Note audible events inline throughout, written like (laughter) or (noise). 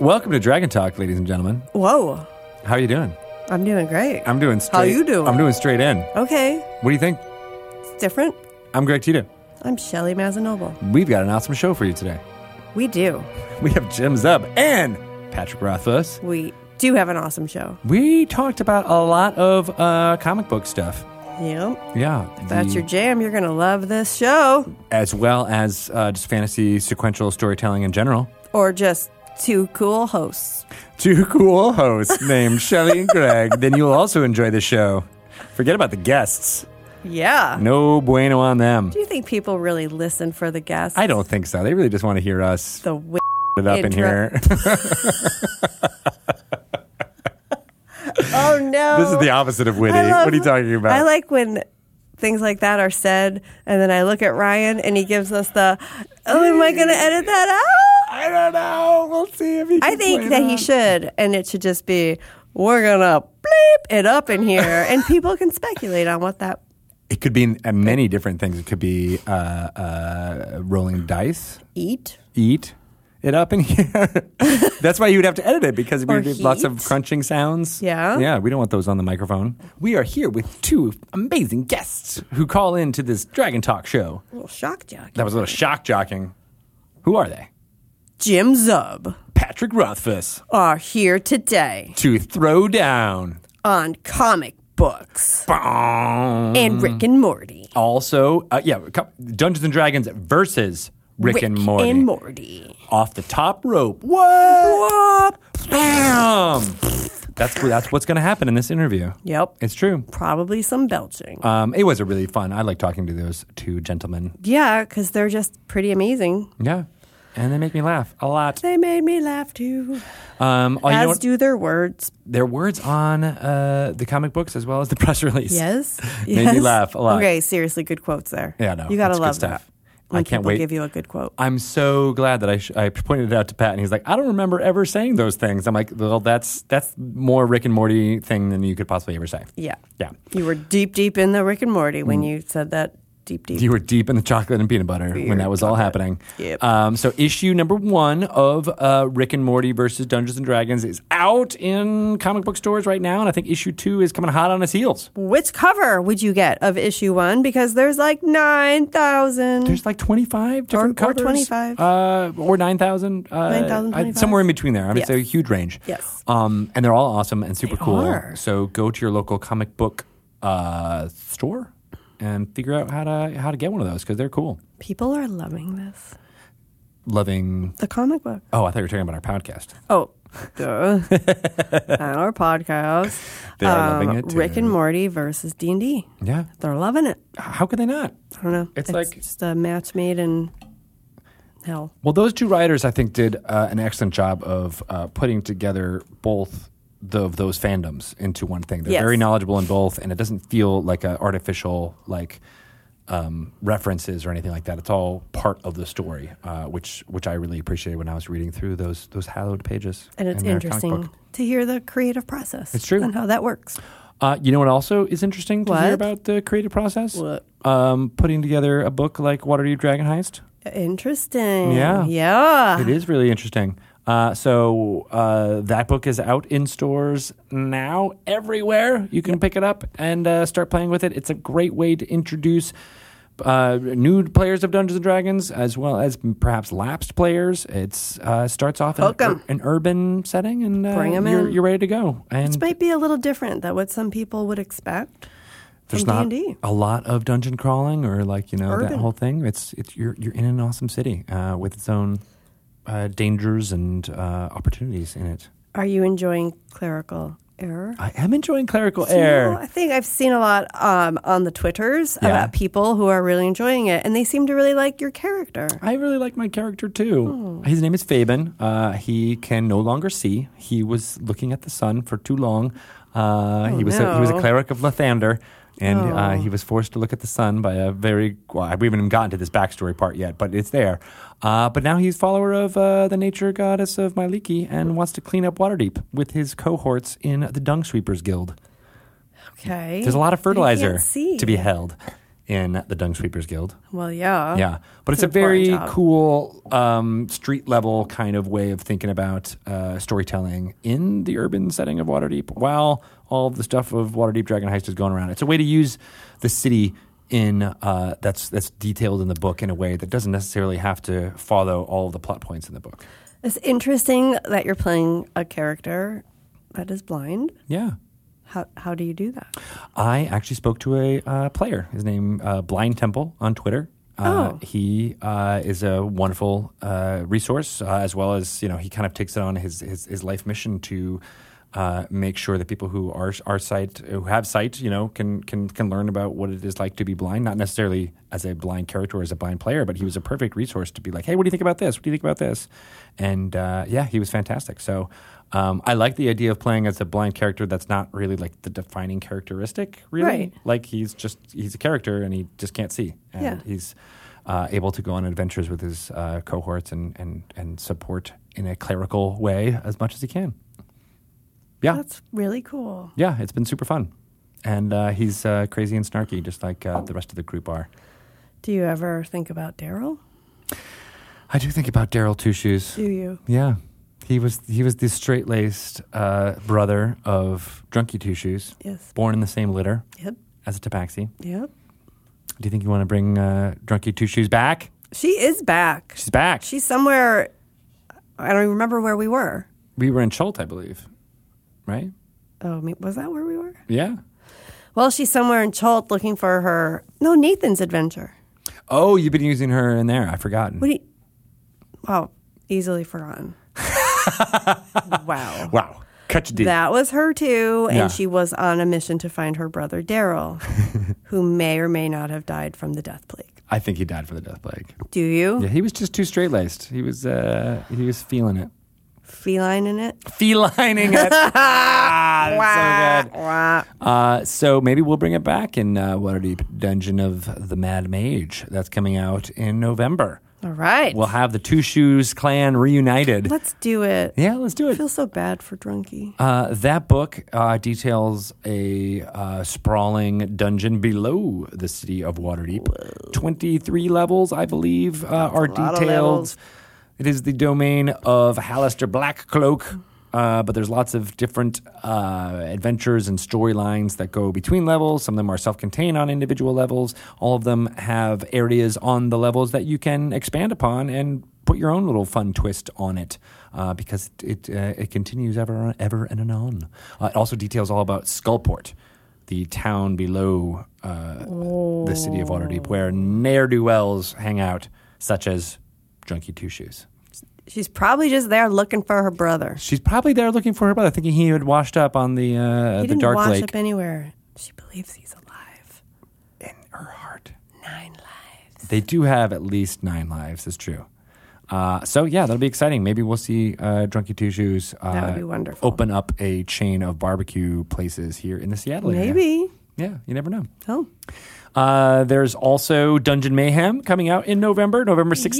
Welcome to Dragon Talk, ladies and gentlemen. Whoa, How are you doing? I'm doing great. I'm doing straight. How you doing? I'm doing straight in. okay, What do you think? it's different. I'm Greg Tito. I'm Shelly Mazzanoble. We've got an awesome show for you today. We do. (laughs) We have Jim Zub and Patrick Rothfuss. We do have an awesome show. We talked about a lot of uh, comic book stuff. Yep. Yeah. That's the- your jam. You're going to love this show. As well as uh, just fantasy sequential storytelling in general. Or just two cool hosts. Two cool hosts named Shelly and Greg. Then you'll also enjoy the show. Forget about the guests. Yeah. No bueno on them. Do you think people really listen for the guests? I don't think so. They really just want to hear us The w- it up in here. (laughs) (laughs) Oh, no. This is the opposite of witty. Love- what are you talking about? I like when things like that are said, and then I look at Ryan and he gives us the, oh, am I going to edit that out? I don't know. We'll see if he. I think play that it he should, and it should just be we're gonna bleep it up in here, and people can speculate on what that It could be uh, many different things. It could be uh, uh, rolling dice, eat. eat it up in (laughs) here. That's why you would have to edit it because we did lots of crunching sounds. Yeah. yeah. We don't want those on the microphone. We are here with two amazing guests who call in to this Dragon Talk show. A little shock jock. That was a little shock jocking. Who are they? Jim Zub Patrick Rothfuss are here today to throw down. on comic books Bong. and Rick and Morty. Also, uh, yeah, co- Dungeons and Dragons versus Rick, and Morty. and Morty. Off the top rope. What? Bam! That's that's what's going to happen in this interview. Yep. It's true. Probably some belching. Um, it was a really fun. I like talking to those two gentlemen. yeah, because they're just pretty amazing. Yeah, and they make me laugh a lot. They made me laugh too, Um, oh, you know as do their words. Their words on uh, the comic books as well as the (laughs) press release. Yes, (laughs) Made me laugh a lot. Okay, seriously, good quotes there. Yeah, no, you gotta love stuff. that. I can't wait. Give you a good quote. I'm so glad that I, sh- I pointed it out to Pat, and he's like, "I don't remember ever saying those things." I'm like, "Well, that's that's more Rick and Morty thing than you could possibly ever say." Yeah, Yeah, you were deep, deep in the Rick and Morty when mm. you said that. Deep, deep. You were deep in the chocolate and peanut butter when that was all happening. Yep. Um, so issue number one of uh, Rick and Morty versus Dungeons and Dragons is out in comic book stores right now, and I think issue two is coming hot on its heels. Which cover would you get of issue one? Because there's like nine thousand. There's like 25 different or covers. 25. Uh, or 9,000. Uh, 9,000, Somewhere in between there. I mean, it's a huge range. Yes. Um, and they're all awesome and super They cool. are. So go to your local comic book uh, store and figure out how to how to get one of those because they're cool. People are loving this. Loving. The comic book. Oh, I thought you were talking about our podcast. Oh, duh. (laughs) our podcast. They are loving it, too. Rick and Morty versus D and D. Yeah. They're loving it. How could they not? I don't know. It's like- just a match made in hell. Well, those two writers, I think, did uh, an excellent job of uh, putting together both the, of those fandoms into one thing. They're Yes. very knowledgeable in both, and it doesn't feel like a artificial like um, references or anything like that. It's all part of the story, uh, which which I really appreciated when I was reading through those those hallowed pages. And it's in their comic interesting book. to hear the creative process. It's true. And how that works. Uh, you know what also is interesting to hear about the creative process? What? Um, putting together a book like Waterdeep Dragon Heist. Interesting. Yeah. Yeah. It is really interesting. Uh, so uh, that book is out in stores now everywhere. You can pick it up and uh, start playing with it. It's a great way to introduce uh, new players of Dungeons and Dragons as well as perhaps lapsed players. It uh, starts off in an, an urban setting and uh, Bring 'em you're, in. you're ready to go. And This might be a little different than what some people would expect. there's not D&D. a lot of dungeon crawling or like you know that whole thing. It's it's you're you're in an awesome city uh, with its own uh, dangers and uh, opportunities in it. Are you enjoying clerical error? I am enjoying clerical know, air. I think I've seen a lot um, on the Twitters Yeah. about people who are really enjoying it, and they seem to really like your character. I really like my character too. His name is Fabian. Uh, he can no longer see. He was looking at the sun for too long. Uh, he was a, he was a cleric of Lathander, and uh, Oh. he was forced to look at the sun by a very. Well, we haven't even gotten to this backstory part yet, but it's there. Uh, but now he's follower of uh, the nature goddess of Mielikki and wants to clean up Waterdeep with his cohorts in the Dung Sweepers Guild. Okay. There's a lot of But he can't fertilizer to be held in the Dung Sweepers Guild. Well, yeah. Yeah, but it's a very job. cool um, street level kind of way of thinking about uh, storytelling in the urban setting of Waterdeep, while all of the stuff of Waterdeep Dragon Heist is going around. It's a way to use the city in uh, that's that's detailed in the book in a way that doesn't necessarily have to follow all of the plot points in the book. It's interesting that you're playing a character that is blind. Yeah. How how do you do that? I actually spoke to a uh, player. His name uh, Blind Temple on Twitter. Uh, Oh. He uh, is a wonderful uh, resource, uh, as well as you know he kind of takes it on his his, his life mission to uh, make sure that people who are are sight who have sight, you know, can can can learn about what it is like to be blind. Not necessarily as a blind character or as a blind player, but he was a perfect resource to be like, hey, what do you think about this? What do you think about this? And uh, yeah, he was fantastic. So. Um, I like the idea of playing as a blind character that's not really like the defining characteristic, really. Right. Like he's just he's a character and he just can't see, and Yeah. he's uh, able to go on adventures with his uh, cohorts and, and and support in a clerical way as much as he can. Yeah, That's really cool. yeah, it's been super fun, and uh, he's uh, crazy and snarky, just like uh, the rest of the group are. Do you ever think about Daryl? I do think about Daryl Two Shoes. Do you? Yeah, he was he was the straight laced uh, brother of Drunky Two Shoes, Yes. born in the same litter Yep. as a Tabaxi. Yep. Do you think you want to bring uh, Drunky Two Shoes back? She is back. She's back. She's somewhere. I don't even remember where we were. we were in Chult, I believe. Right? Oh, me- was that where we were? Yeah. Well, she's somewhere in Chult looking for her. No, Nathan's adventure. Oh, you've been using her in there. I've forgotten. What do you? Wow, easily forgotten. (laughs) wow. wow. Cut you deep. That was her too, and Yeah. she was on a mission to find her brother Daryl, (laughs) who may or may not have died from the death plague. I think he died for the death plague. Do you? Yeah, he was just too straight laced. He was uh, he was feeling it. Feline in it? Felining it. (laughs) ah, that's so good. Uh, so maybe we'll bring it back in uh, Waterdeep Dungeon of the Mad Mage. That's coming out in November. All right. We'll have the Two Shoes clan reunited. Let's do it. Yeah, let's do I it. feel so bad for Drunky. Uh, that book uh, details a uh, sprawling dungeon below the city of Waterdeep. 23 levels, I believe, uh, are lot of detailed. levels. It is the domain of Halaster Blackcloak, uh, but there's lots of different uh, adventures and storylines that go between levels. Some of them are self contained on individual levels. All of them have areas on the levels that you can expand upon and put your own little fun twist on it uh, because it, uh, it continues ever, ever and anon. Uh, it also details all about Skullport. The town below uh, the city of Waterdeep, where ne'er do wells hang out, such as Drunky Two Shoes. She's probably just there looking for her brother. She's probably there looking for her brother, thinking he had washed up on the uh, He the didn't Dark wash Lake. up anywhere. She believes he's alive. in her heart. Nine lives. They do have at least nine lives. It's true. Uh, so yeah, that'll be exciting. Maybe we'll see uh, Drunky Two Shoes uh, That would be wonderful. open up a chain of barbecue places here in the Seattle area. Maybe. Yeah, you never know. Oh. Uh, there's also Dungeon Mayhem coming out in November, November 16th.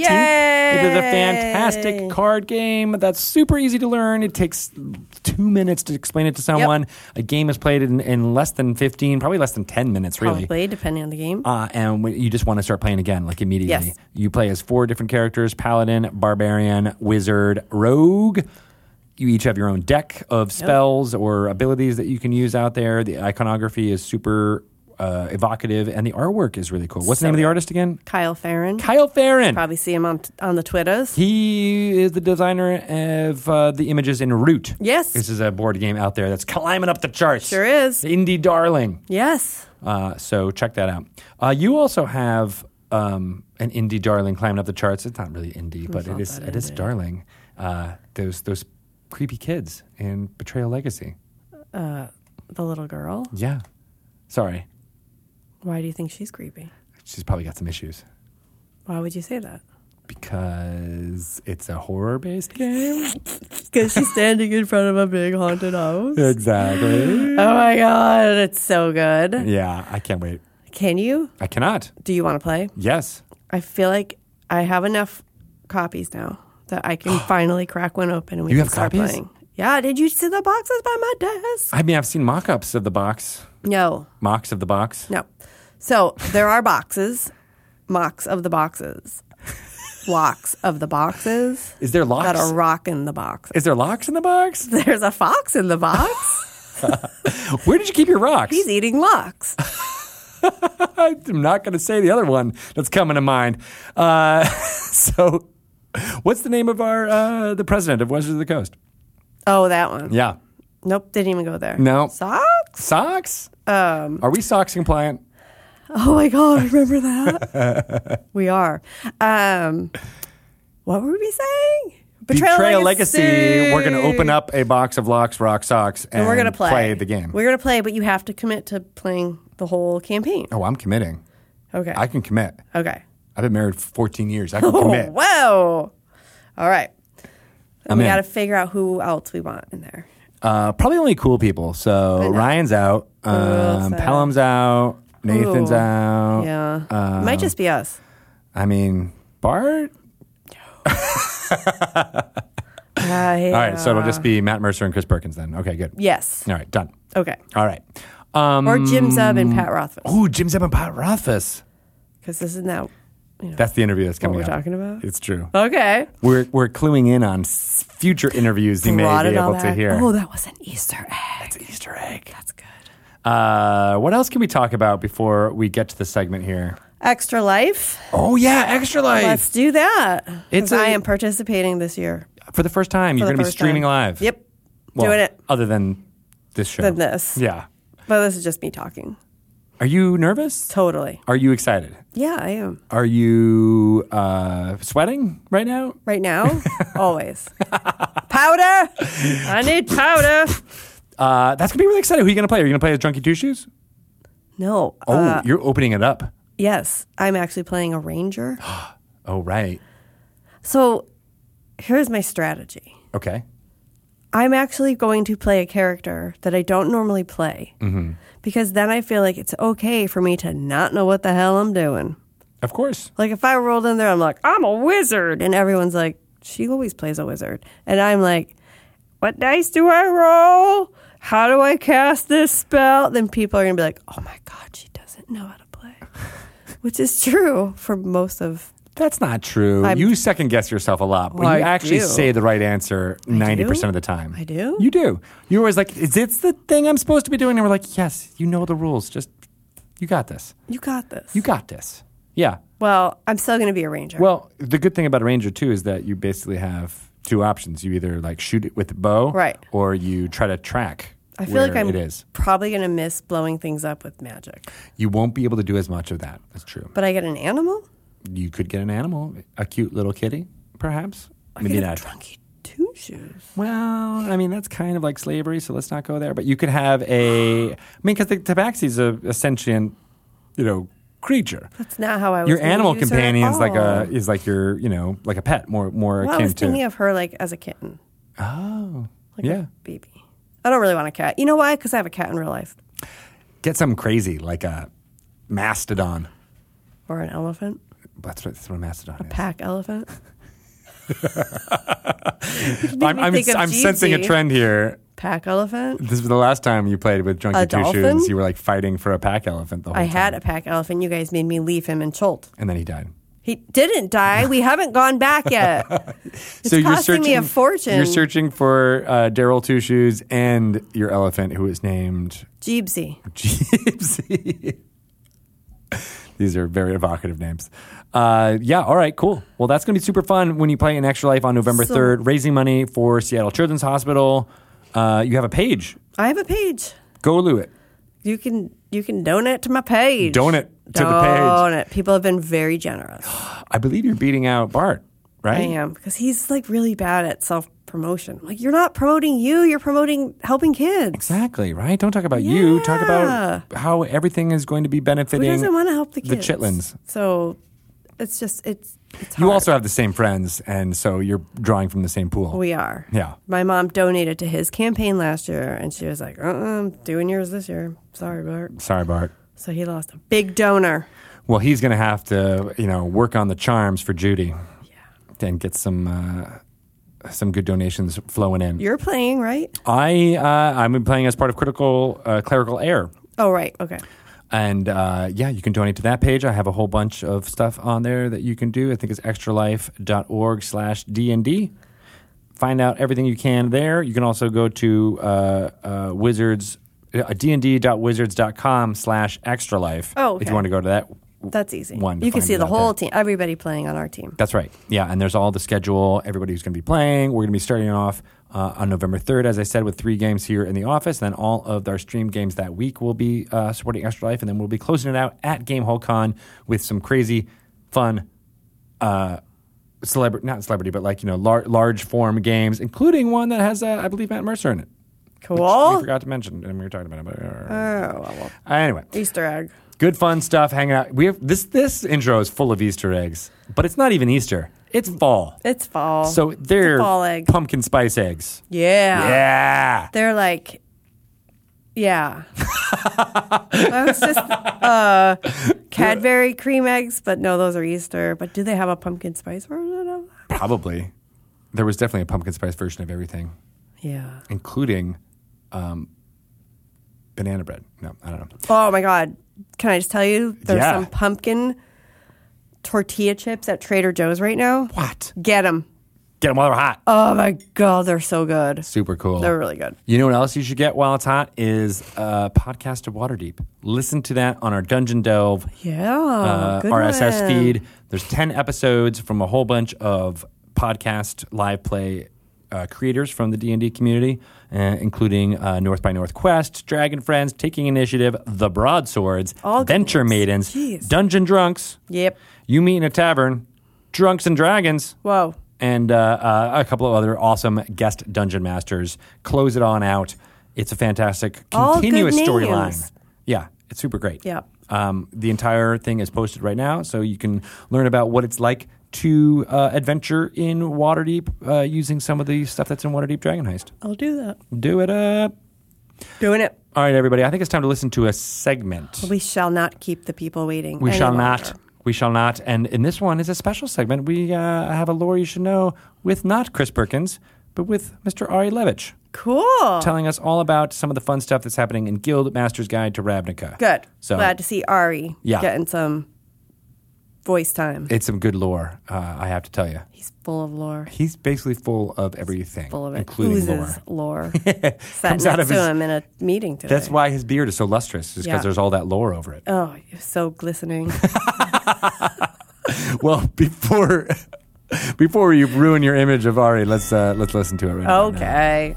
It is a fantastic card game that's super easy to learn. It takes two minutes to explain it to someone. A game is played in, in less than 15, probably less than 10 minutes, really. Probably, depending on the game. Uh, and when you just want to start playing again, like immediately. Yes. You play as four different characters paladin, barbarian, wizard, rogue. You each have your own deck of spells or abilities that you can use out there. The iconography is super uh, evocative, and the artwork is really cool. What's the name of the artist again? Kyle Ferrin. Kyle Ferrin. Probably see him on on the Twitters. He is the designer of uh, the images in Root. Yes. This is a board game out there that's climbing up the charts. Sure is. Indie darling. Yes. Uh, so check that out. Uh, you also have um, an indie darling climbing up the charts. It's not really indie, but it is it is darling. Uh, those those creepy kids in Betrayal Legacy. Uh, the little girl. Yeah. Sorry, Why do you think she's creepy? she's probably got some issues Why would you say that? because it's a horror based game. (laughs) Because she's standing in front of a big haunted house. exactly. (gasps) Oh my god, it's so good. Yeah, I can't wait. Can you? I cannot. Do you want to play? Yes. I feel like I have enough copies now that I can (gasps) finally crack one open and we You can have start copies? playing. Yeah, did you see the boxes by my desk? I mean, I've seen mock ups of the box, No, mocks of the box. no. So there are boxes, mocks of the boxes, locks of the boxes Is there locks? that are rocking the box. Is there locks in the box? (laughs) There's a fox in the box. (laughs) Where did you keep your rocks? He's eating locks. (laughs) I'm not going to say the other one that's coming to mind. Uh, so, what's the name of our uh, the president of Wizards of the Coast? Oh, that one. Yeah, Nope, didn't even go there. No. Socks? socks. Um, are we socks compliant? Oh my god, remember that? (laughs) we are. Um, what were we saying? Betrayal, Legacy. We're going to open up a box of locks, rock, socks, and, and we're gonna play. the game. We're gonna play, but you have to commit to playing the whole campaign. oh, I'm committing. Okay. I can commit. okay. I've been married for 14 years. I can (laughs) Oh, commit. whoa. All right. And we got to figure out who else we want in there. Uh, probably only cool people. So. Ryan's out. Um. Pelham's out. Nathan's Ooh. out. Yeah. Uh, might just be us. I mean, Bart. Yeah, (laughs) (laughs) All right, so it'll just be Matt Mercer and Chris Perkins then. Okay, good. Yes. All right, done. Okay. All right. Um, Or Jim Zub and Pat Rothfuss. Ooh, Jim Zub and Pat Rothfuss. Because this is now you know, That's the interview that's what coming we're up. talking about. It's true. Okay. We're we're cluing in on s- future interviews you may be able to hear. Oh, that was an Easter egg. It's an Easter egg. That's good. Uh, what else can we talk about before we get to the segment here? Extra Life. Oh yeah, Extra Life. Let's do that. It's It's I a- am participating this year. For the first time, for you're going to be streaming time. live. Yep. Well, Doing it. Other than this show. Than this. Yeah. But this is just me talking. Are you nervous? Totally. Are you excited? Yeah, I am. Are you uh, sweating right now? Right now, (laughs) always. powder. I need powder. Uh, that's gonna be really exciting. Who are you gonna play? Are you gonna play as Drunky Two Shoes? No. Oh, uh, you're opening it up. yes, I'm actually playing a ranger. (gasps) Oh, right. So here's my strategy. Okay. I'm actually going to play a character that I don't normally play Mm-hmm. Because then I feel like it's okay for me to not know what the hell I'm doing. Of course. Like if I rolled in there, I'm like, I'm a wizard, and everyone's like, she always plays a wizard, and I'm like, what dice do I roll? How do I cast this spell? Then people are gonna be like, oh my god, she doesn't know how to play, (laughs) which is true for most of. That's not true. I'm- you second guess yourself a lot, but Well, you I actually do. say the right answer ninety percent of the time. I do? You do. You're always like, "Is this the thing I'm supposed to be doing?" And we're like, "Yes, you know the rules. Just you got this. You got this. You got this." Yeah. well, I'm still gonna be a ranger. Well, the good thing about a ranger too is that you basically have two options. You either like shoot it with the bow, Right. or you try to track. I feel like I'm probably gonna miss blowing things up with magic, You won't be able to do as much of that. That's true. but I get an animal. You could get an animal, a cute little kitty, perhaps. I Maybe not. drunky two shoes. Well, I mean that's kind of like slavery, so let's not go there. But you could have a. I mean, because the tabaxi's a, a sentient, you know, creature. That's not how I was. Your animal use her at companion is like a is like your you know like a pet, more more Well, I was thinking to. of her like as a kitten, oh, like yeah. a baby. I don't really want a cat. You know why? Because I have a cat in real life Get something crazy like a mastodon. or an elephant, That's what, that's what a mastodon is. pack elephant. (laughs) I'm, I'm, I'm sensing a trend here. Pack elephant. This was the last time you played with A Two dolphin? Shoes. You were like fighting for a pack elephant the whole I time. had a pack elephant. You guys made me leave him in Chult. and then he died. He didn't die. We haven't gone back yet. (laughs) It's so you're costing searching me a fortune. You're searching for uh, Daryl Two Shoes and your elephant, who is named Jeebsy. (laughs) Jeepsy. These are very evocative names. Uh, yeah, all right, cool. Well, that's going to be super fun when you play in Extra Life on November So- 3rd, raising money for Seattle Children's Hospital. Uh, you have a page. I have a page. Go to it. You can you can donate to my page. Donate to the page. Donate. People have been very generous. I believe you're beating out Bart, right? I am because he's like really bad at self promotion. Like you're not promoting you, you're promoting helping kids. Exactly, right? Don't talk about you. Talk about how everything is going to be Who benefiting doesn't want to help the kids? the chitlins. So it's just it's it's You also have the same friends, and so you're drawing from the same pool. we are. Yeah. My mom donated to his campaign last year, and she was like, "Uh, uh I'm doing yours this year. Sorry, Bart." Sorry, Bart. So he lost a big donor. Well, he's going to have to, you know, work on the charms for Judy. Yeah. And get some uh, some good donations flowing in. You're playing, right? I uh, I'm playing as part of Critical uh, Clerical Air. Oh, right. Okay. And uh, yeah, you can donate to that page. I have a whole bunch of stuff on there that you can do. I think it's extralife.org slash DND. Find out everything you can there. You can also go to uh, uh, wizards, uh, dnd.wizards.com slash extra life. Oh, If you want to go to that That's easy. One you can see the whole there. team, everybody playing on our team. That's right. Yeah, and there's all the schedule, everybody who's going to be playing. We're going to be starting off uh, on November 3rd, as I said, with three games here in the office. Then all of our stream games that week will be uh, supporting Extra Life, and then we'll be closing it out at Gamehole Con with some crazy, fun, uh, celebrity, not celebrity, but like, you know, lar- large form games, including one that has, uh, I believe, Matt Mercer in it. Cool. We Oh, forgot to mention, and we were talking about it. But, uh, well, well. anyway, Easter egg. Good fun stuff hanging out. We have this. This intro is full of Easter eggs, but it's not even Easter. It's fall. It's fall. So they're fall egg. pumpkin spice eggs. yeah. Yeah. They're like, yeah. (laughs) I was just uh, Cadbury cream eggs, but no, those are Easter. But do they have a pumpkin spice version of that? Probably. There was definitely a pumpkin spice version of everything, Yeah. including um, banana bread. No, I don't know. Oh my God. Can I just tell you? There's Yeah. some pumpkin tortilla chips at Trader Joe's right now. What? Get them. Get them while they're hot. Oh my God. They're so good. Super cool. They're really good. You know what else you should get while it's hot is a podcast of Waterdeep. Listen to that on our Dungeon Delve Yeah. uh, RSS one. feed. There's 10 episodes from a whole bunch of podcast live play uh, creators from the D&D community, uh, including uh, North by Northwest, Dragon Friends, Taking Initiative, The Broadswords, All Venture. Maidens, Jeez. Dungeon Drunks, Yep. You Meet in a Tavern, Drunks and Dragons, Whoa. and uh, uh, a couple of other awesome guest dungeon masters. Close it on out. It's a fantastic All good continuous names. storyline. Yeah, it's super great. Yeah. Um, the entire thing is posted right now, so you can learn about what it's like to uh, adventure in Waterdeep uh, using some of the stuff that's in Waterdeep Dragon Heist. I'll do that. Do it up. Doing it. All right, everybody. I think it's time to listen to a segment. We shall not keep the people waiting. We shall longer. not. We shall not. And in this one is a special segment. We uh, have a lore you should know with not Chris Perkins, but with Mr. Ari Levitch, Cool. telling us all about some of the fun stuff that's happening in Guild Master's Guide to Ravnica. Good. So- Glad to see Ari Yeah. getting some voice time. It's some good lore, uh, I have to tell you. He's full of lore. He's basically full of everything, Full of it. including lore. Oozes lore. (laughs) Sat Comes next out of to his- him in a meeting today. That's why his beard is so lustrous, is because Yeah. there's all that lore over it. Oh, you're so glistening. (laughs) (laughs) well, before before you ruin your image of Ari, let's uh, let's listen to it right now. okay.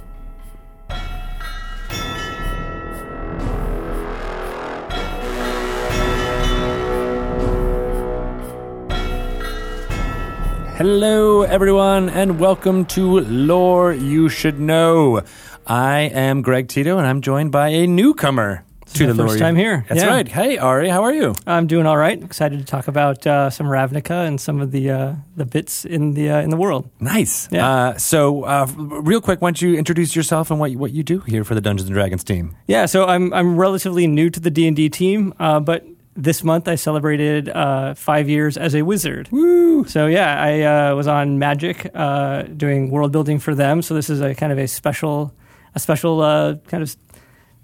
Hello, everyone, and welcome to Lore You Should Know. I am Greg Tito, and I'm joined by a newcomer to the first You- time here. That's Yeah. right. Hey, Ari, how are you? I'm doing all right. Excited to talk about uh, some Ravnica and some of the uh, the bits in the uh, in the world. Nice. Yeah. Uh, so, uh, real quick, why don't you introduce yourself and what you, what you do here for the Dungeons and Dragons team? Yeah, so I'm I'm relatively new to the D and D team, uh, but this month I celebrated uh, five years as a wizard. Woo! So yeah, I uh, was on Magic uh, doing world building for them. So this is a kind of a special a special uh, kind of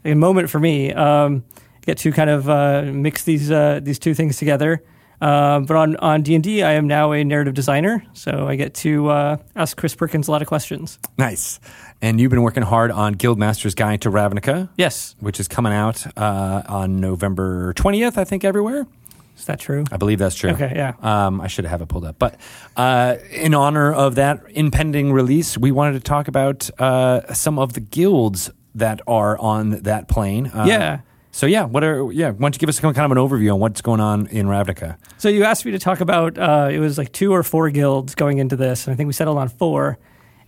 a moment for me. Um, get to kind of uh, mix these uh, these two things together. Uh, but on on D and D, I am now a narrative designer, so I get to uh, ask Chris Perkins a lot of questions. Nice. And you've been working hard on Guildmaster's Guide to Ravnica, Yes, which is coming out uh, on November 20th, I think, everywhere. is that true? I believe that's true. Okay, yeah. Um, I should have it pulled up. But uh, in honor of that impending release, we wanted to talk about uh, some of the guilds that are on that plane. Uh, Yeah. So yeah, what are yeah? Why don't you give us kind of an overview on what's going on in Ravnica? So you asked me to talk about uh, it was like two or four guilds going into this, and I think we settled on four.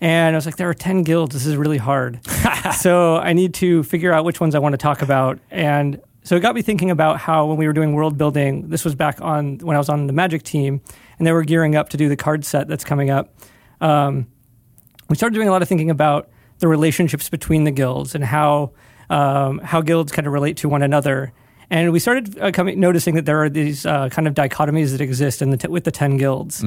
And I was like, there are ten guilds. This is really hard. (laughs) so I need to figure out which ones I want to talk about. And so it got me thinking about how when we were doing world building, this was back on when I was on the Magic team, and they were gearing up to do the card set that's coming up. Um, we started doing a lot of thinking about the relationships between the guilds and how um, how guilds kind of relate to one another. And we started uh, coming, noticing that there are these uh, kind of dichotomies that exist in the t- with the ten guilds.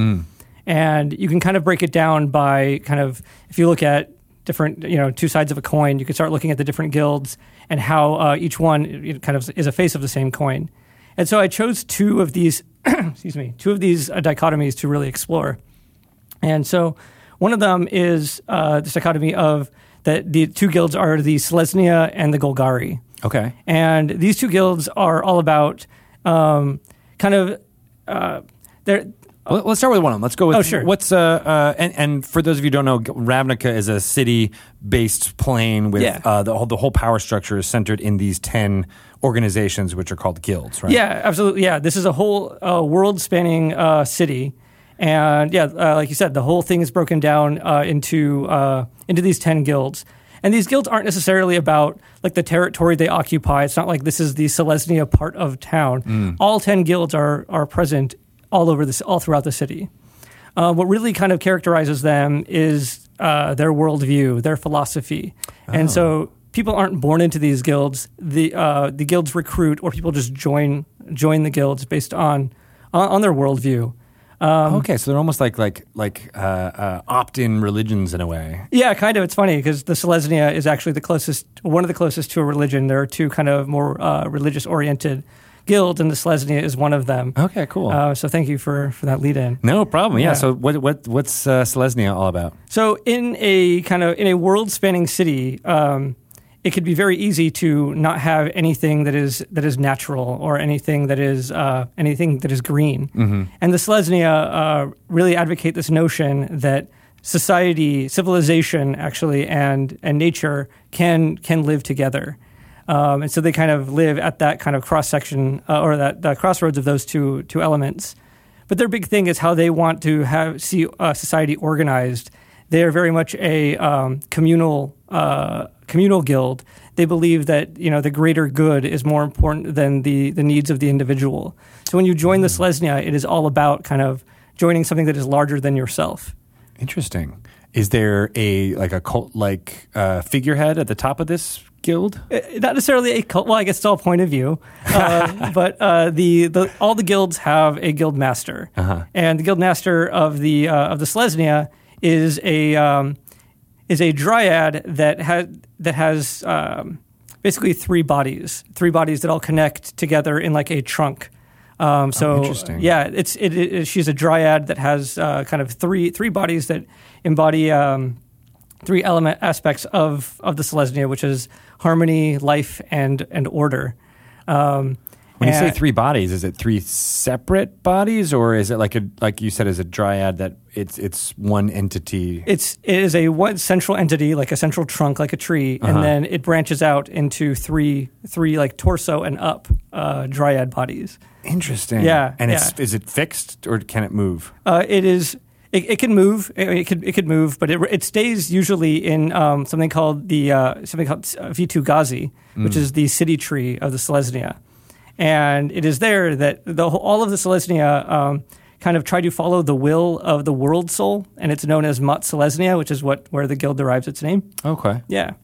And you can kind of break it down by kind of if you look at different you know two sides of a coin. You can start looking at the different guilds and how uh, each one kind of is a face of the same coin. And so I chose two of these, (clears throat) excuse me, two of these uh, dichotomies to really explore. And so one of them is uh, this dichotomy of that the two guilds are the Selesnya and the Golgari. Okay. And these two guilds are all about um, kind of uh, they're Well, let's start with one of them. Let's go with Oh, sure. what's uh, uh and, and for those of you who don't know, Ravnica is a city-based plane with Yeah. uh, the whole the whole power structure is centered in these ten organizations, which are called guilds, right? Yeah, absolutely. Yeah, this is a whole uh, world-spanning uh, city, and yeah, uh, like you said, the whole thing is broken down uh, into uh, into these ten guilds. And these guilds aren't necessarily about like the territory they occupy. It's not like this is the Selesnya part of town. All ten guilds are are present all over this, all throughout the city. Uh, what really kind of characterizes them is uh, their worldview, their philosophy, and so people aren't born into these guilds. The uh, the guilds recruit, or people just join join the guilds based on on, on their worldview. Um, okay, so they're almost like like like uh, uh, opt-in religions in a way. Yeah, kind of. It's funny because the Selesnya is actually the closest, one of the closest to a religion. There are two kind of more uh, religious oriented guilds, and the Selesnya is one of them. Okay, cool. Uh, so thank you for for that lead in. no problem. Yeah. yeah. So what what what's uh, Selesnya all about? So in a kind of in a world spanning city, um, it could be very easy to not have anything that is that is natural or anything that is uh, anything that is green. And the Selesnya uh, really advocate this notion that society, civilization, actually, and and nature can can live together. Um, and so they kind of live at that kind of cross section uh, or that the crossroads of those two two elements. But their big thing is how they want to have see uh, society organized. They are very much a um, communal uh, communal guild. They believe that you know the greater good is more important than the the needs of the individual. So when you join the Selesnya, it is all about kind of joining something that is larger than yourself. Interesting. Is there a like a cult like uh, figurehead at the top of this guild? Uh, not necessarily a cult. Well, I guess it's all point of view, uh, (laughs) but uh, the, the all the guilds have a guild master, Uh-huh. and the guild master of the uh, of the Selesnya is a um, is a dryad that had that has um, basically three bodies, three bodies that all connect together in like a trunk. Um, so interesting. yeah, it's it, it, she's a dryad that has uh, kind of three three bodies that embody. Um, three element aspects of of the Selesnya, which is harmony, life, and and order. Um, When you say three bodies, is it three separate bodies, or is it like a like you said, is a dryad that it's it's one entity? it's it is a one central entity, like a central trunk, like a tree, Uh-huh. and then it branches out into three three like torso and up uh, dryad bodies. Interesting. Yeah, And it's is it fixed or can it move? Uh, it is. It, it can move. It, it could. It could move, but it, it stays usually in um, something called the uh, something called Vitu-Ghazi, which is the city tree of the Selesnya, and it is there that the whole, all of the Selesnya um, kind of try to follow the will of the world soul, and it's known as Mat'Selesnya, which is what where the guild derives its name. Okay. Yeah.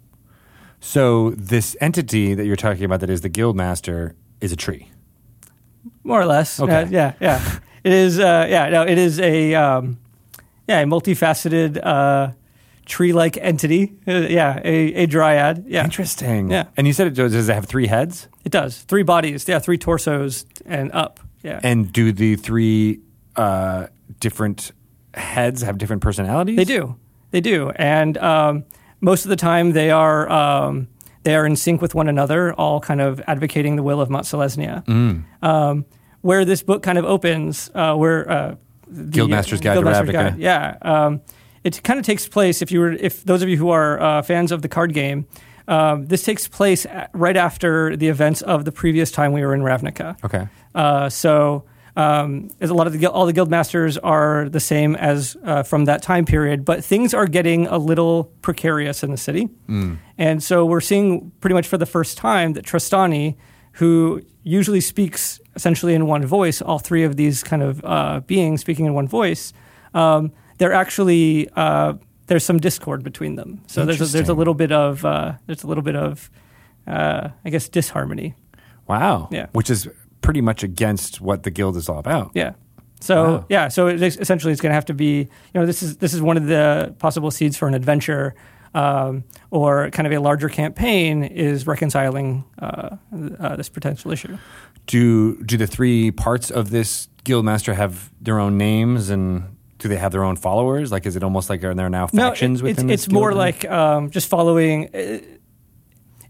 So this entity that you're talking about, that is the guild master, is a tree. More or less. Okay. Uh, yeah, yeah. It is. Uh, yeah, no. It is a um, yeah, a multifaceted uh, tree-like entity. Uh, yeah, a, a dryad. Yeah, Interesting. Yeah. And you said it does, does it have three heads? it does. Three bodies. Yeah, three torsos and up. Yeah, And do the three uh, different heads have different personalities? they do. They do. And um, most of the time, they are um, they are in sync with one another, all kind of advocating the will of Mat'Selesnya. Mm. Um, where this book kind of opens, uh, where uh, the, Guildmaster's Guide to Guildmaster's Ravnica. Guide, yeah, um, it kind of takes place. If you were, if those of you who are uh, fans of the card game, um, this takes place right after the events of the previous time we were in Ravnica. Okay. Uh, so um, as a lot of the all the guild masters are the same as uh, from that time period, but things are getting a little precarious in the city, and so we're seeing pretty much for the first time that Trostani, who usually speaks essentially in one voice, all three of these kind of uh, beings speaking in one voice, um, they're actually uh, there's some discord between them. So there's a, there's a little bit of uh, there's a little bit of uh, I guess disharmony. Wow. Yeah. Which is pretty much against what the guild is all about. Yeah. So Wow. yeah, so it essentially it's going to have to be you know this is this is one of the possible seeds for an adventure um, or kind of a larger campaign is reconciling uh, uh, this potential issue. Do do the three parts of this guildmaster have their own names and do they have their own followers? Like, is it almost like are there now factions no, it, within? It's, it's more like um, just following. It,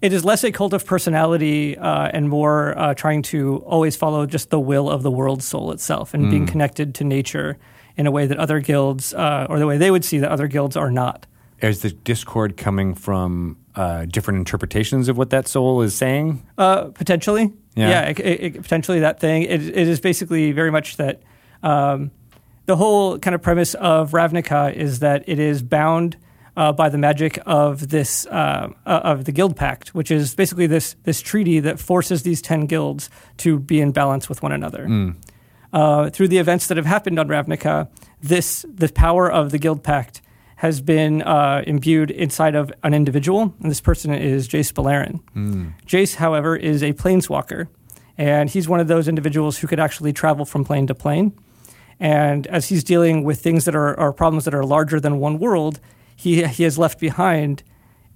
it is less a cult of personality uh, and more uh, trying to always follow just the will of the world soul itself and being connected to nature in a way that other guilds, uh, or the way they would see that other guilds are not. is the discord coming from uh, different interpretations of what that soul is saying? Uh, potentially, Yeah. yeah, it, it, it- potentially that thing. It, it is basically very much that um, the whole kind of premise of Ravnica is that it is bound uh, by the magic of this uh, uh, of the Guild Pact, which is basically this this treaty that forces these ten guilds to be in balance with one another. Uh, through the events that have happened on Ravnica, this the power of the Guild Pact has been uh, imbued inside of an individual, and this person is Jace Beleren. Jace, however, is a planeswalker, and he's one of those individuals who could actually travel from plane to plane. And as he's dealing with things that are, are problems that are larger than one world, he he has left behind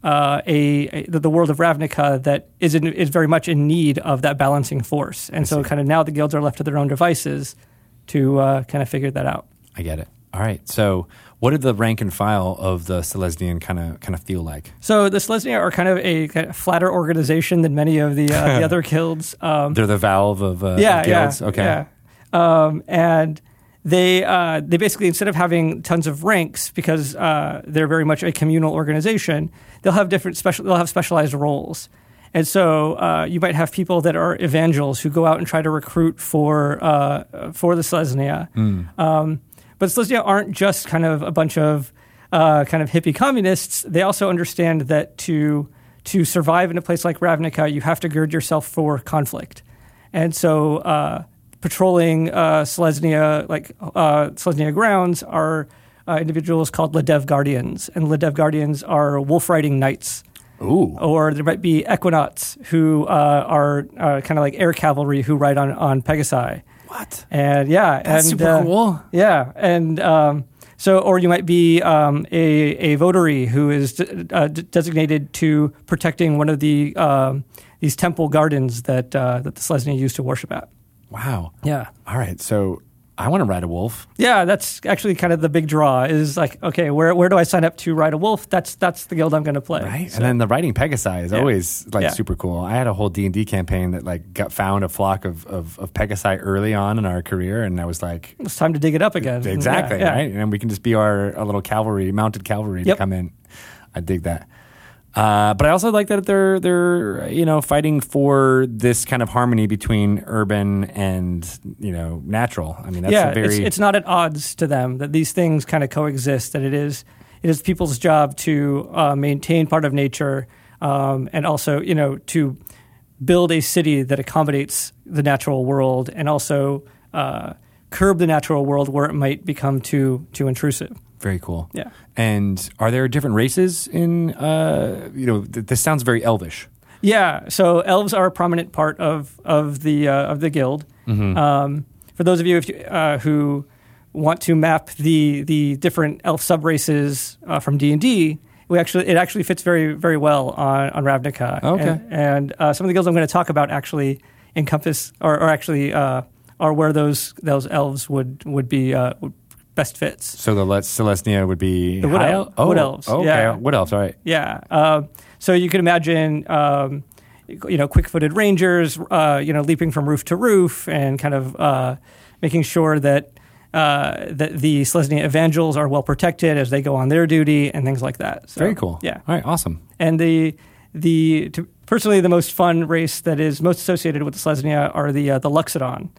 uh, a, a the world of Ravnica that is in, is very much in need of that balancing force. And so, kind of now the guilds are left to their own devices to uh, kind of figure that out. I get it. All right. So, what did the rank and file of the Selesnya kind of kind of feel like? So the Selesnya are kind of a kind of flatter organization than many of the uh, the (laughs) other guilds. Um, They're the valve of uh, yeah, guilds. yeah, okay. yeah. Um, and they uh, they basically instead of having tons of ranks because uh, they're very much a communal organization, they'll have different special they'll have specialized roles. And so uh, you might have people that are evangelists who go out and try to recruit for uh, for the Selesnya. Um, but Selesnya aren't just kind of a bunch of uh, kind of hippie communists. They also understand that to to survive in a place like Ravnica, you have to gird yourself for conflict. And so, uh, patrolling uh, Selesnya, like uh, Selesnya grounds, are uh, individuals called Ledev Guardians, and Ledev Guardians are wolf riding knights. Ooh. Or there might be Equinauts who uh, are uh, kind of like air cavalry who ride on on Pegasi. What? And yeah, That's and, super uh, cool. Yeah, and um, so, or you might be um, a a votary who is uh, d- designated to protecting one of the um, these temple gardens that uh, that the Selesnya used to worship at. Wow. Yeah, All right. So, I want to ride a wolf. yeah, that's actually kind of the big draw. Is like, okay, where where do I sign up to ride a wolf? That's that's the guild I'm going to play. Right, So- and then the riding Pegasi is Yeah. always like Yeah. super cool. I had a whole D and D campaign that like got found a flock of, of of Pegasi early on in our career, and I was like, it's time to dig it up again. exactly Yeah, yeah. right, and we can just be our, our little cavalry, mounted cavalry Yep. to come in. I dig that. Uh, but I also like that they're they're you know fighting for this kind of harmony between urban and you know natural. I mean that's yeah, very it's, it's not at odds to them that these things kind of coexist. That it is it is people's job to uh, maintain part of nature um, and also you know to build a city that accommodates the natural world and also uh, curb the natural world where it might become too too intrusive. very cool. Yeah. And are there different races in uh, you know th- this sounds very elvish. Yeah, so elves are a prominent part of of the uh, of the guild. Um, for those of you if you, uh, who want to map the the different elf subraces uh, from D and D, we actually it actually fits very very well on on Ravnica. Okay. and, and uh, some of the guilds I'm going to talk about actually encompass or, or actually uh, are where those those elves would would be uh, would best fits. So the let Selesnya would be The wood el- oh, wood elves, Okay, yeah. wood elves. All right. Yeah. Uh, so you can imagine, um, you know, quick-footed rangers, uh, you know, leaping from roof to roof and kind of uh, making sure that uh, that the Selesnya evangels are well protected as they go on their duty and things like that. So, Very cool. Yeah. All right. Awesome. And the the to, personally the most fun race that is most associated with the Selesnya are the uh, the Loxodon,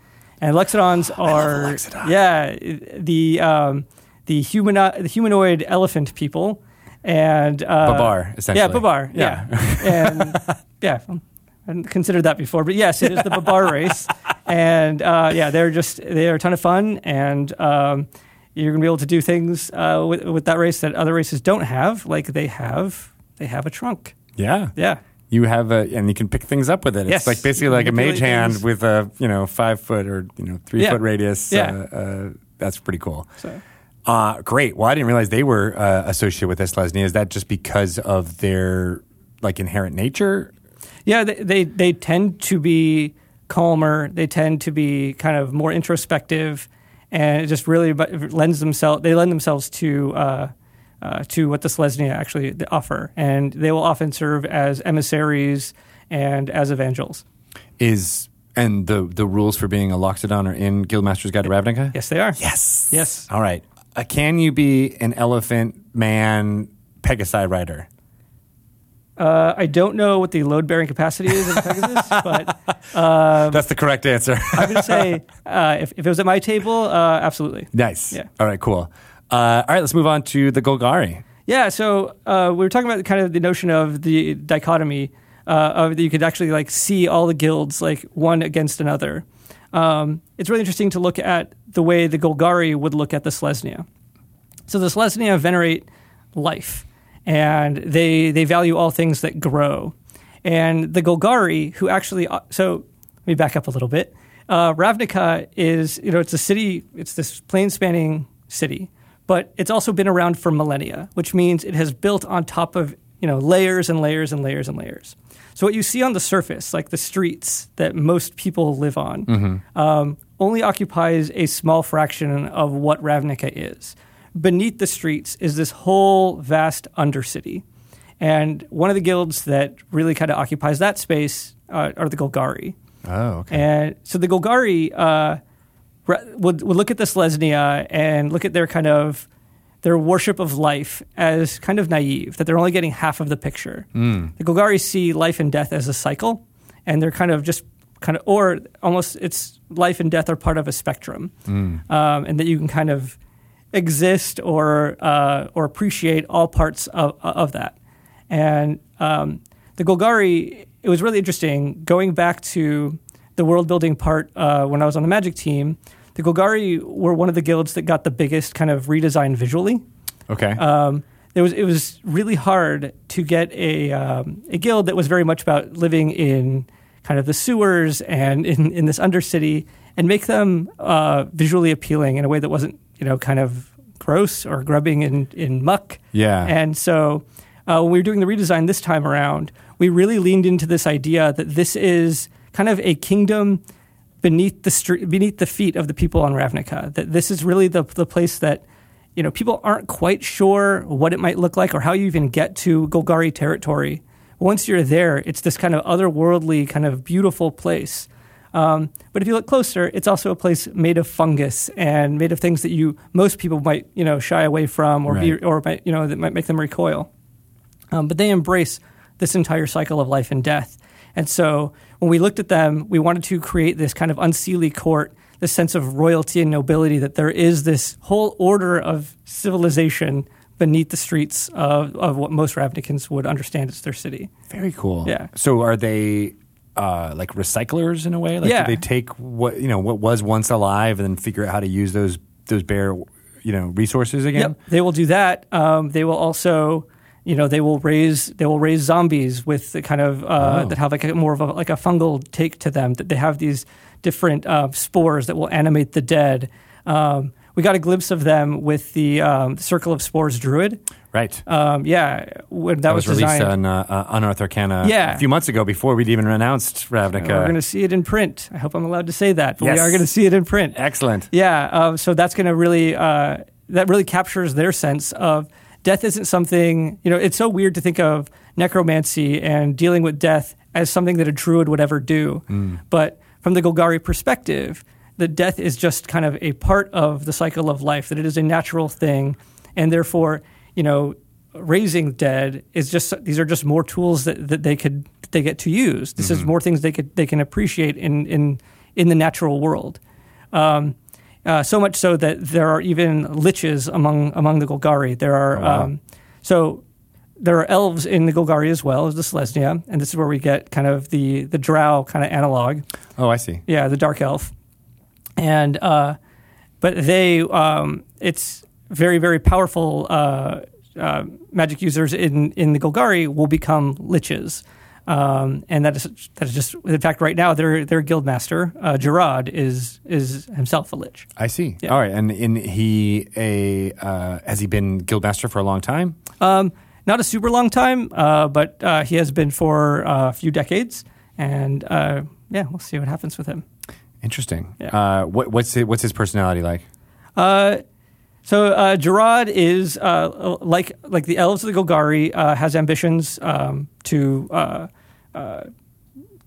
and Loxodons are Loxodon. yeah the um, the humano- the humanoid elephant people and uh, Babar, essentially. Yeah, Babar. Yeah, (laughs) and yeah. I hadn't considered that before, but yes, it is the Babar race, and uh, yeah, they're just they're a ton of fun, and um, you're gonna be able to do things uh, with, with that race that other races don't have, like they have they have a trunk. Yeah. Yeah, You have a, and you can pick things up with it. Yes. It's like basically like a mage hand things. with a, you know, five foot or, you know, three Yeah. foot radius. Yeah. Uh, uh, that's pretty cool. so Uh, great. Well, I didn't realize they were uh, associated with this, Lesney. Is that just because of their like inherent nature? Yeah, they, they they tend to be calmer. They tend to be kind of more introspective, and it just really lends themselves. They lend themselves to uh, to what the Selesnya actually offer, and they will often serve as emissaries and as evangels. Is and the the rules for being a Loxodon are in Guildmaster's Guide to Ravnica? Yes, they are. Yes. Yes. All right. Uh, can you be an elephant man Pegasi rider? Uh, I don't know what the load bearing capacity is of Pegasus, (laughs) but That's the correct answer. I'm going to say uh, if, if it was at my table, uh, absolutely. nice. Yeah. All right. Cool. Uh, all right. Let's move on to the Golgari. Yeah, so uh, we were talking about kind of the notion of the dichotomy uh, of that you could actually like see all the guilds like one against another. Um, it's really interesting to look at the way the Golgari would look at the Selesnya. So the Selesnya venerate life, and they they value all things that grow. And the Golgari, who actually uh, so let me back up a little bit. Uh, Ravnica is you know it's a city, it's this plain spanning city, but it's also been around for millennia, which means it has built on top of you know layers and layers and layers and layers. So what you see on the surface, like the streets that most people live on, um, only occupies a small fraction of what Ravnica is. Beneath the streets is this whole vast undercity. And one of the guilds that really kind of occupies that space uh, are the Golgari. Oh, okay. And so the Golgari uh, would, would look at the Selesnya and look at their kind of their worship of life as kind of naive, that they're only getting half of the picture. The Golgari see life and death as a cycle, and they're kind of just kind of, or almost it's life and death are part of a spectrum, um, and that you can kind of exist or uh, or appreciate all parts of, of that. And um, the Golgari, it was really interesting going back to the world building part uh, when I was on the Magic team. The Golgari were one of the guilds that got the biggest kind of redesign visually. okay. Um, it was it was really hard to get a um, a guild that was very much about living in kind of the sewers and (laughs) in, in this undercity and make them uh, visually appealing in a way that wasn't you know kind of gross or grubbing in in muck. Yeah. And so uh, when we were doing the redesign this time around, we really leaned into this idea that this is kind of a kingdom beneath the street, beneath the feet of the people on Ravnica. That this is really the the place that you know people aren't quite sure what it might look like or how you even get to Golgari territory. Once you're there, it's this kind of otherworldly, kind of beautiful place. Um, but if you look closer, it's also a place made of fungus and made of things that you most people might you know shy away from or be, or might, you know that might make them recoil. Um, but they embrace this entire cycle of life and death. And so when we looked at them, we wanted to create this kind of unseelie court, this sense of royalty and nobility, that there is this whole order of civilization beneath the streets of, of what most Ravnicans would understand as their city. Very cool. Yeah. So are they uh, like recyclers in a way? Like Yeah. do they take what you know what was once alive and then figure out how to use those those bare you know resources again? Yep, they will do that. Um, they will also, you know, they will raise they will raise zombies with the kind of uh, Oh. that have like a more of a like a fungal take to them. That they have these different uh, spores that will animate the dead. Um, we got a glimpse of them with the um, Circle of Spores Druid. Right. Um, yeah, when that, that was, released designed. on uh, uh, Unearthed Arcana Yeah. a few months ago before we'd even announced Ravnica. We're going to see it in print. I hope I'm allowed to say that, but Yes. we are going to see it in print. Excellent. Yeah, uh, so that's going to really uh, that really captures their sense of death isn't something you know. It's so weird to think of necromancy and dealing with death as something that a druid would ever do, but from the Golgari perspective, the death is just kind of a part of the cycle of life. That it is a natural thing, and therefore, you know, raising dead is just these are just more tools that, that they could they get to use. This is more things they could they can appreciate in in in the natural world. Um, uh, so much so that there are even liches among among the Golgari. There are Oh, wow. um, so there are elves in the Golgari as well as the Selesnya, and this is where we get kind of the the Drow kind of analog. Oh, I see. Yeah, the dark elf, and uh, but they um, it's very very powerful. Uh, uh, magic users in in the Golgari will become liches. Um, and that is that is just in fact right now their their guild master uh, Jarad is is himself a lich. I see. Yeah. All right, and in he a uh, has he been guildmaster for a long time? Um, not a super long time, uh, but uh, he has been for uh, a few decades, and uh, yeah, we'll see what happens with him. Interesting. Yeah. Uh, what, what's his, what's his personality like? Uh, so uh, Jarad is uh, like like the elves of the Golgari uh, has ambitions um, to uh, uh,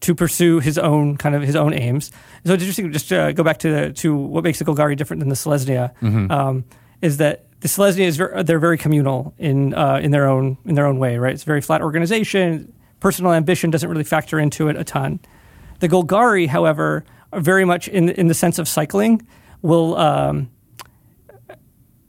to pursue his own kind of his own aims. So it's interesting. Just to go back to the, to what makes the Golgari different than the Selesnya um, is that the Selesnya is ver- they're very communal in uh, in their own in their own way. Right, it's a very flat organization. Personal ambition doesn't really factor into it a ton. The Golgari, however, are very much in in the sense of cycling will. Um,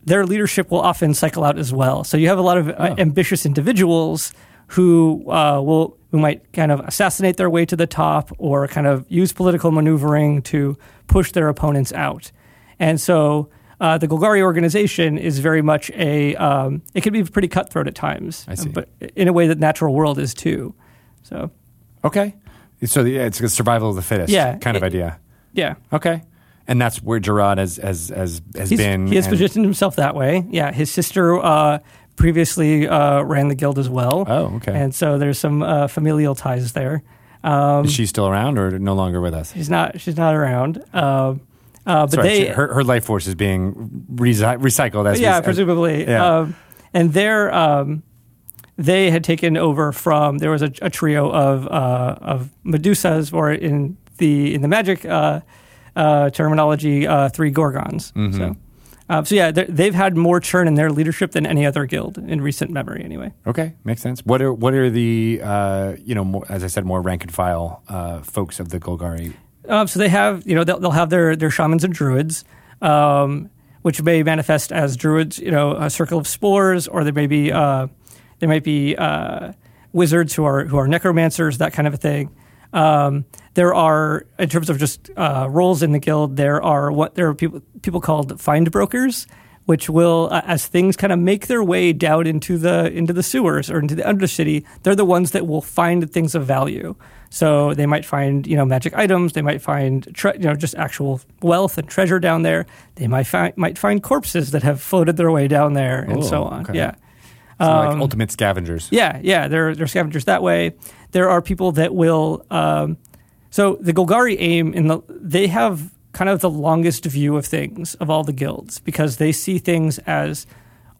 their leadership will often cycle out as well. So you have a lot of uh, ambitious individuals who uh, will who might kind of assassinate their way to the top or kind of use political maneuvering to push their opponents out. And so uh, the Golgari organization is very much a um, it can be pretty cutthroat at times, I see. but in a way that Natural World is too. So Okay. So yeah, it's a survival of the fittest Yeah, kind of it- idea. yeah. Okay. And that's where Jarad has has has, has He's- been. he has positioned himself that way. Yeah, his sister uh, previously uh, ran the guild as well. Oh, okay. And so there's some uh, familial ties there. Um, Is she still around or no longer with us? she's not. She's not around. Um, uh, but Sorry, they, she- her, her life force is being resi- recycled as yeah, we, presumably. yeah. Um, and they're um, they had taken over from. There was a, a trio of uh, of Medusas, or in the in the magic uh, terminology, uh, three gorgons. Mm-hmm. So. Uh, so yeah, they've had more churn in their leadership than any other guild in recent memory, anyway. Okay, makes sense. What are what are the uh, you know more, as I said more rank and file uh, folks of the Golgari? Um, so they have, you know, they'll, they'll have their, their shamans and druids, um, which may manifest as druids, you know, a circle of spores, or there may be uh, there might be uh, wizards who are who are necromancers, that kind of a thing. Um, there are, in terms of just uh, roles in the guild, there are what there are people people called find brokers, which will, uh, as things kind of make their way down into the into the sewers or into the undercity, they're the ones that will find things of value. So they might find you know magic items, they might find tre- you know just actual wealth and treasure down there. They might find might find corpses that have floated their way down there, and so Oh, on. okay. Yeah. So like Um, ultimate scavengers. Yeah, yeah, they're they're scavengers that way. There are people that will. Um, so the Golgari aim in the they have kind of the longest view of things of all the guilds because they see things as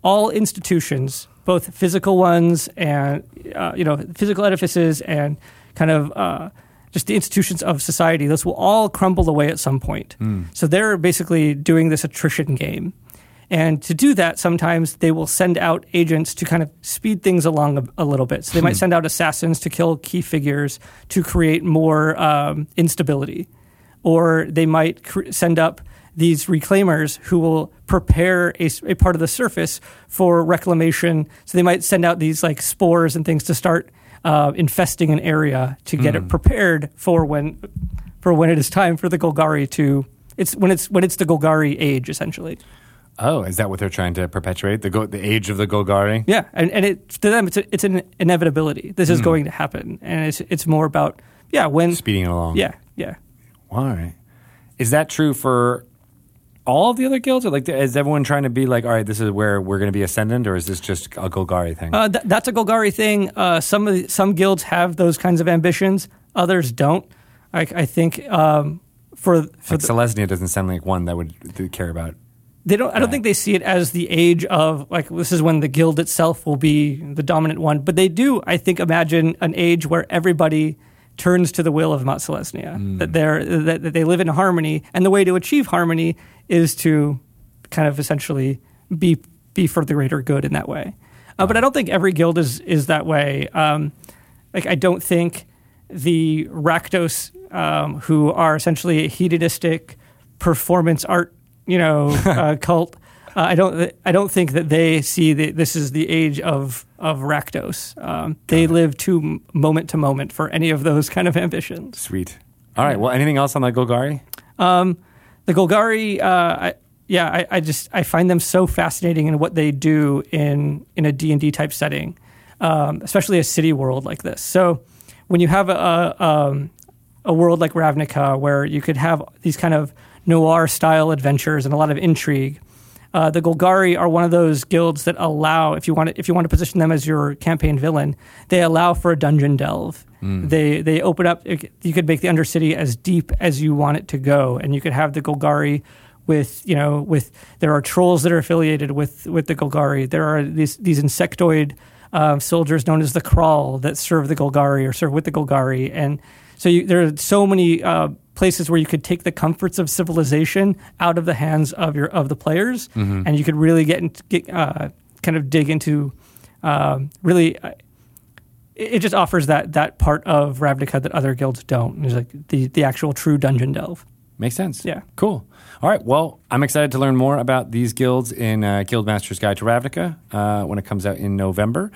all institutions, both physical ones and uh, you know physical edifices and kind of uh, just the institutions of society. Those will all crumble away at some point. So they're basically doing this attrition game. And to do that, sometimes they will send out agents to kind of speed things along a, a little bit. So they might send out assassins to kill key figures to create more um, instability. Or they might cr- send up these reclaimers who will prepare a part of the surface for reclamation. So they might send out these like spores and things to start uh, infesting an area to get it prepared for when for when it is time for the Golgari to. It's when it's when it's the Golgari age essentially. Oh, is that what they're trying to perpetuate? The go- the age of the Golgari? Yeah, and, and it to them it's a, it's an inevitability. This is going to happen, and it's it's more about yeah when Speeding it along. yeah yeah. All right. Is that true for all of the other guilds? Or like, is everyone trying to be like, all right, this is where we're going to be ascendant, or is this just a Golgari thing? Uh, th- that's a Golgari thing. Uh, some of the, some guilds have those kinds of ambitions. Others don't. I, I think um, for for like the, Selesnya doesn't sound like one that would care about. They don't. I don't think they see it as the age of like this is when the guild itself will be the dominant one. But they do. I think imagine an age where everybody turns to the will of Mat'Selesnya. That they're that, that they live in harmony, and the way to achieve harmony is to kind of essentially be be for the greater good in that way. Uh, but I don't think every guild is is that way. Um, like I don't think the Rakdos, um, who are essentially a hedonistic performance art, you know, (laughs) uh, cult. Uh, I don't. I don't think that they see that this is the age of of Rakdos. Um, they live to moment to moment for any of those kind of ambitions. Sweet. All right. Well, anything else on the Golgari? The Golgari, uh, I, yeah, I, I just I find them so fascinating in what they do in in a D and D type setting, um, especially a city world like this. So when you have a, um, a world like Ravnica where you could have these kind of noir style adventures and a lot of intrigue. Uh, the Golgari are one of those guilds that allow, if you want to, if you want to position them as your campaign villain, they allow for a dungeon delve. They they open up. You could make the Undercity as deep as you want it to go, and you could have the Golgari with you know with there are trolls that are affiliated with with the Golgari. There are these these insectoid uh, soldiers known as the Kraul that serve the Golgari or serve with the Golgari, and so you, there are so many uh, places where you could take the comforts of civilization out of the hands of your of the players, and you could really get, into, get uh, kind of dig into um, really. Uh, it it just offers that that part of Ravnica that other guilds don't. It's like the the actual true dungeon delve. Makes sense. Yeah. Cool. All right. Well, I'm excited to learn more about these guilds in uh, Guildmaster's Guide to Ravnica uh, when it comes out in November.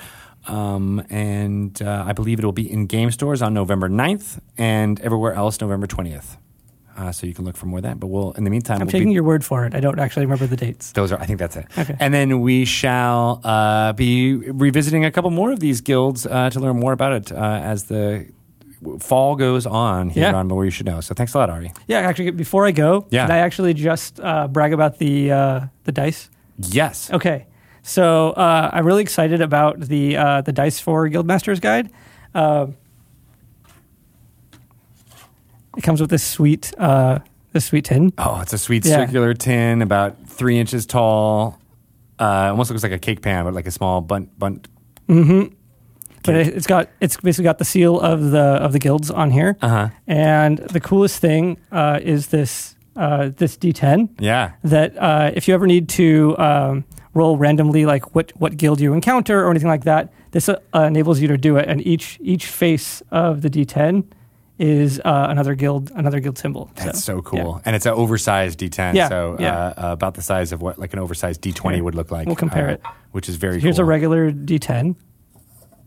Um, and uh, I believe it will be in game stores on November 9th and everywhere else November 20th. Uh, so you can look for more of that. But we'll, in the meantime, I'm we'll taking be, your word for it. I don't actually remember the dates. those are, I think that's it. Okay. And then we shall uh, be revisiting a couple more of these guilds uh, to learn more about it uh, as the fall goes on here Yeah. on More You Should Know. So thanks a lot, Ari. Yeah, actually, before I go, Yeah. did I actually just uh, brag about the uh, the dice? Yes. Okay, so uh, I'm really excited about the uh, the dice for Guildmaster's Guide. Uh, it comes with this sweet uh, this sweet tin. Oh, it's a sweet Yeah. circular tin, about three inches tall. Uh, almost looks like a cake pan, but like a small bunt bunt. But it, it's got it's basically got the seal of the of the guilds on here. Uh-huh. And the coolest thing uh, is this uh, this D10 Yeah. that uh, if you ever need to um, roll randomly, like what what guild you encounter or anything like that, this uh, enables you to do it. And each each face of the D10 is uh, another guild another guild symbol. That's so, yeah. cool, and it's an oversized D10, Yeah, so yeah. Uh, uh, about the size of what like an oversized D20 Here, would look like. we'll compare uh, it. which is very. Here's cool. a regular D10.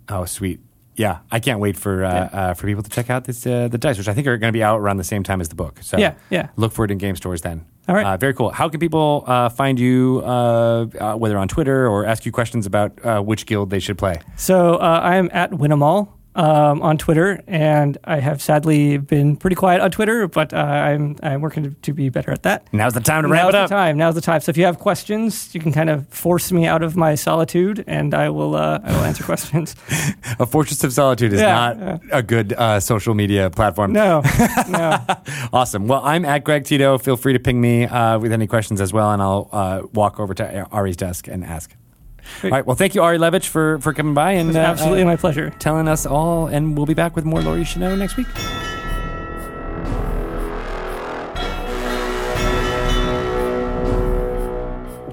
Oh, sweet. Yeah, I can't wait for uh, Yeah. uh, for people to check out this uh, the dice, which I think are going to be out around the same time as the book. So Yeah, yeah. look for it in game stores then. All right. uh, very cool. How can people uh, find you, uh, uh, whether on Twitter or ask you questions about uh, which guild they should play? So uh, I am at Winamal um, on Twitter, and I have sadly been pretty quiet on Twitter, but uh, I'm I'm working to, to be better at that. Now's the time to wrap Now's it the up. time. Now's the time. So if you have questions, you can kind of force me out of my solitude, and I will uh, I will answer (laughs) questions. A Fortress of Solitude is Yeah, not yeah. a good uh, social media platform. No, no. (laughs) Awesome. Well, I'm at Greg Tito. Feel free to ping me uh, with any questions as well, and I'll uh, walk over to Ari's desk and ask. All right. Well, thank you, Ari Levitch, for, for coming by and uh, absolutely uh, my pleasure. telling us all. And we'll be back with more Should Know next week.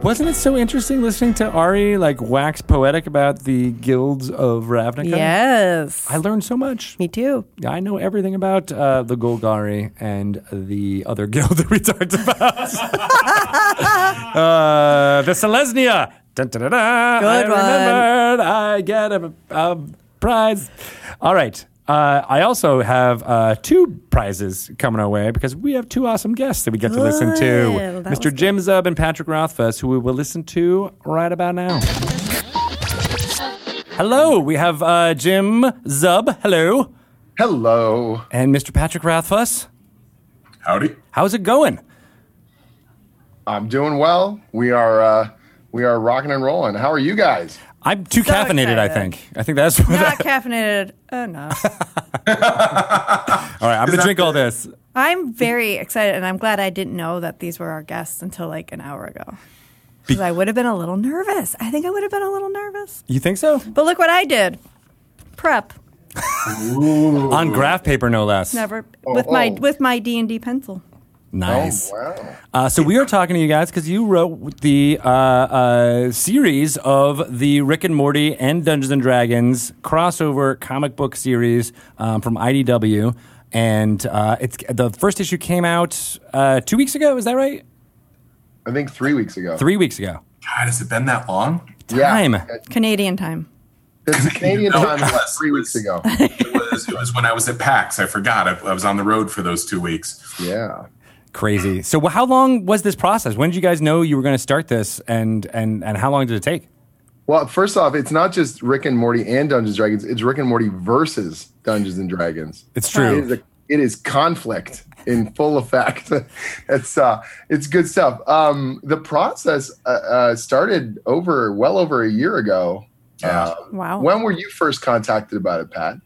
Wasn't it so interesting listening to Ari like wax poetic about the guilds of Ravnica? Yes. I learned so much. Me too. I know everything about uh, the Golgari and the other (laughs) guild that we talked about. (laughs) uh, the Selesnya. Dun, dun, dun, dun. I Good one. remembered. I get a, a prize. All right. Uh, I also have uh, two prizes coming our way because we have two awesome guests that we get to listen to. Good. That Mr. was Jim Zub and Patrick Rothfuss, who we will listen to right about now. Hello, we have uh, Jim Zub. Hello. Hello. And Mr. Patrick Rothfuss, Howdy. how's it going? I'm doing well. We are uh, we are rocking and rolling. How are you guys? I'm too So caffeinated, I think. I think that's what Not caffeinated. Oh no. (laughs) All right, I'm going to drink all this. I'm very excited and I'm glad I didn't know that these were our guests until like an hour ago. Because I would have been a little nervous. I think I would have been a little nervous. You think so? But look what I did. Prep. (laughs) On graph paper, no less. Never with oh, my oh. with my D and D pencil. Nice. Oh, wow. Uh, so we are talking to you guys because you wrote the uh, uh, series of the Rick and Morty and Dungeons and Dragons crossover comic book series um, from IDW, and uh, it's the first issue came out uh, two weeks ago. Is that right? I think three weeks ago. Three weeks ago. God, has it been that long? Time. Yeah. Canadian time. It's Canadian No, time it was was. three weeks ago. It was, it was when I was at PAX. I forgot. I, I was on the road for those two weeks. Yeah. Crazy. So, how long was this process? When did you guys know you were going to start this, and and and how long did it take? Well, first off, it's not just Rick and Morty and Dungeons and Dragons. It's Rick and Morty versus Dungeons and Dragons. It's true. is, a, it is conflict in full effect. (laughs) it's uh, it's good stuff. Um, the process uh, uh, started over well over a year ago. Yeah. Uh, Wow. when were you first contacted about it, Pat?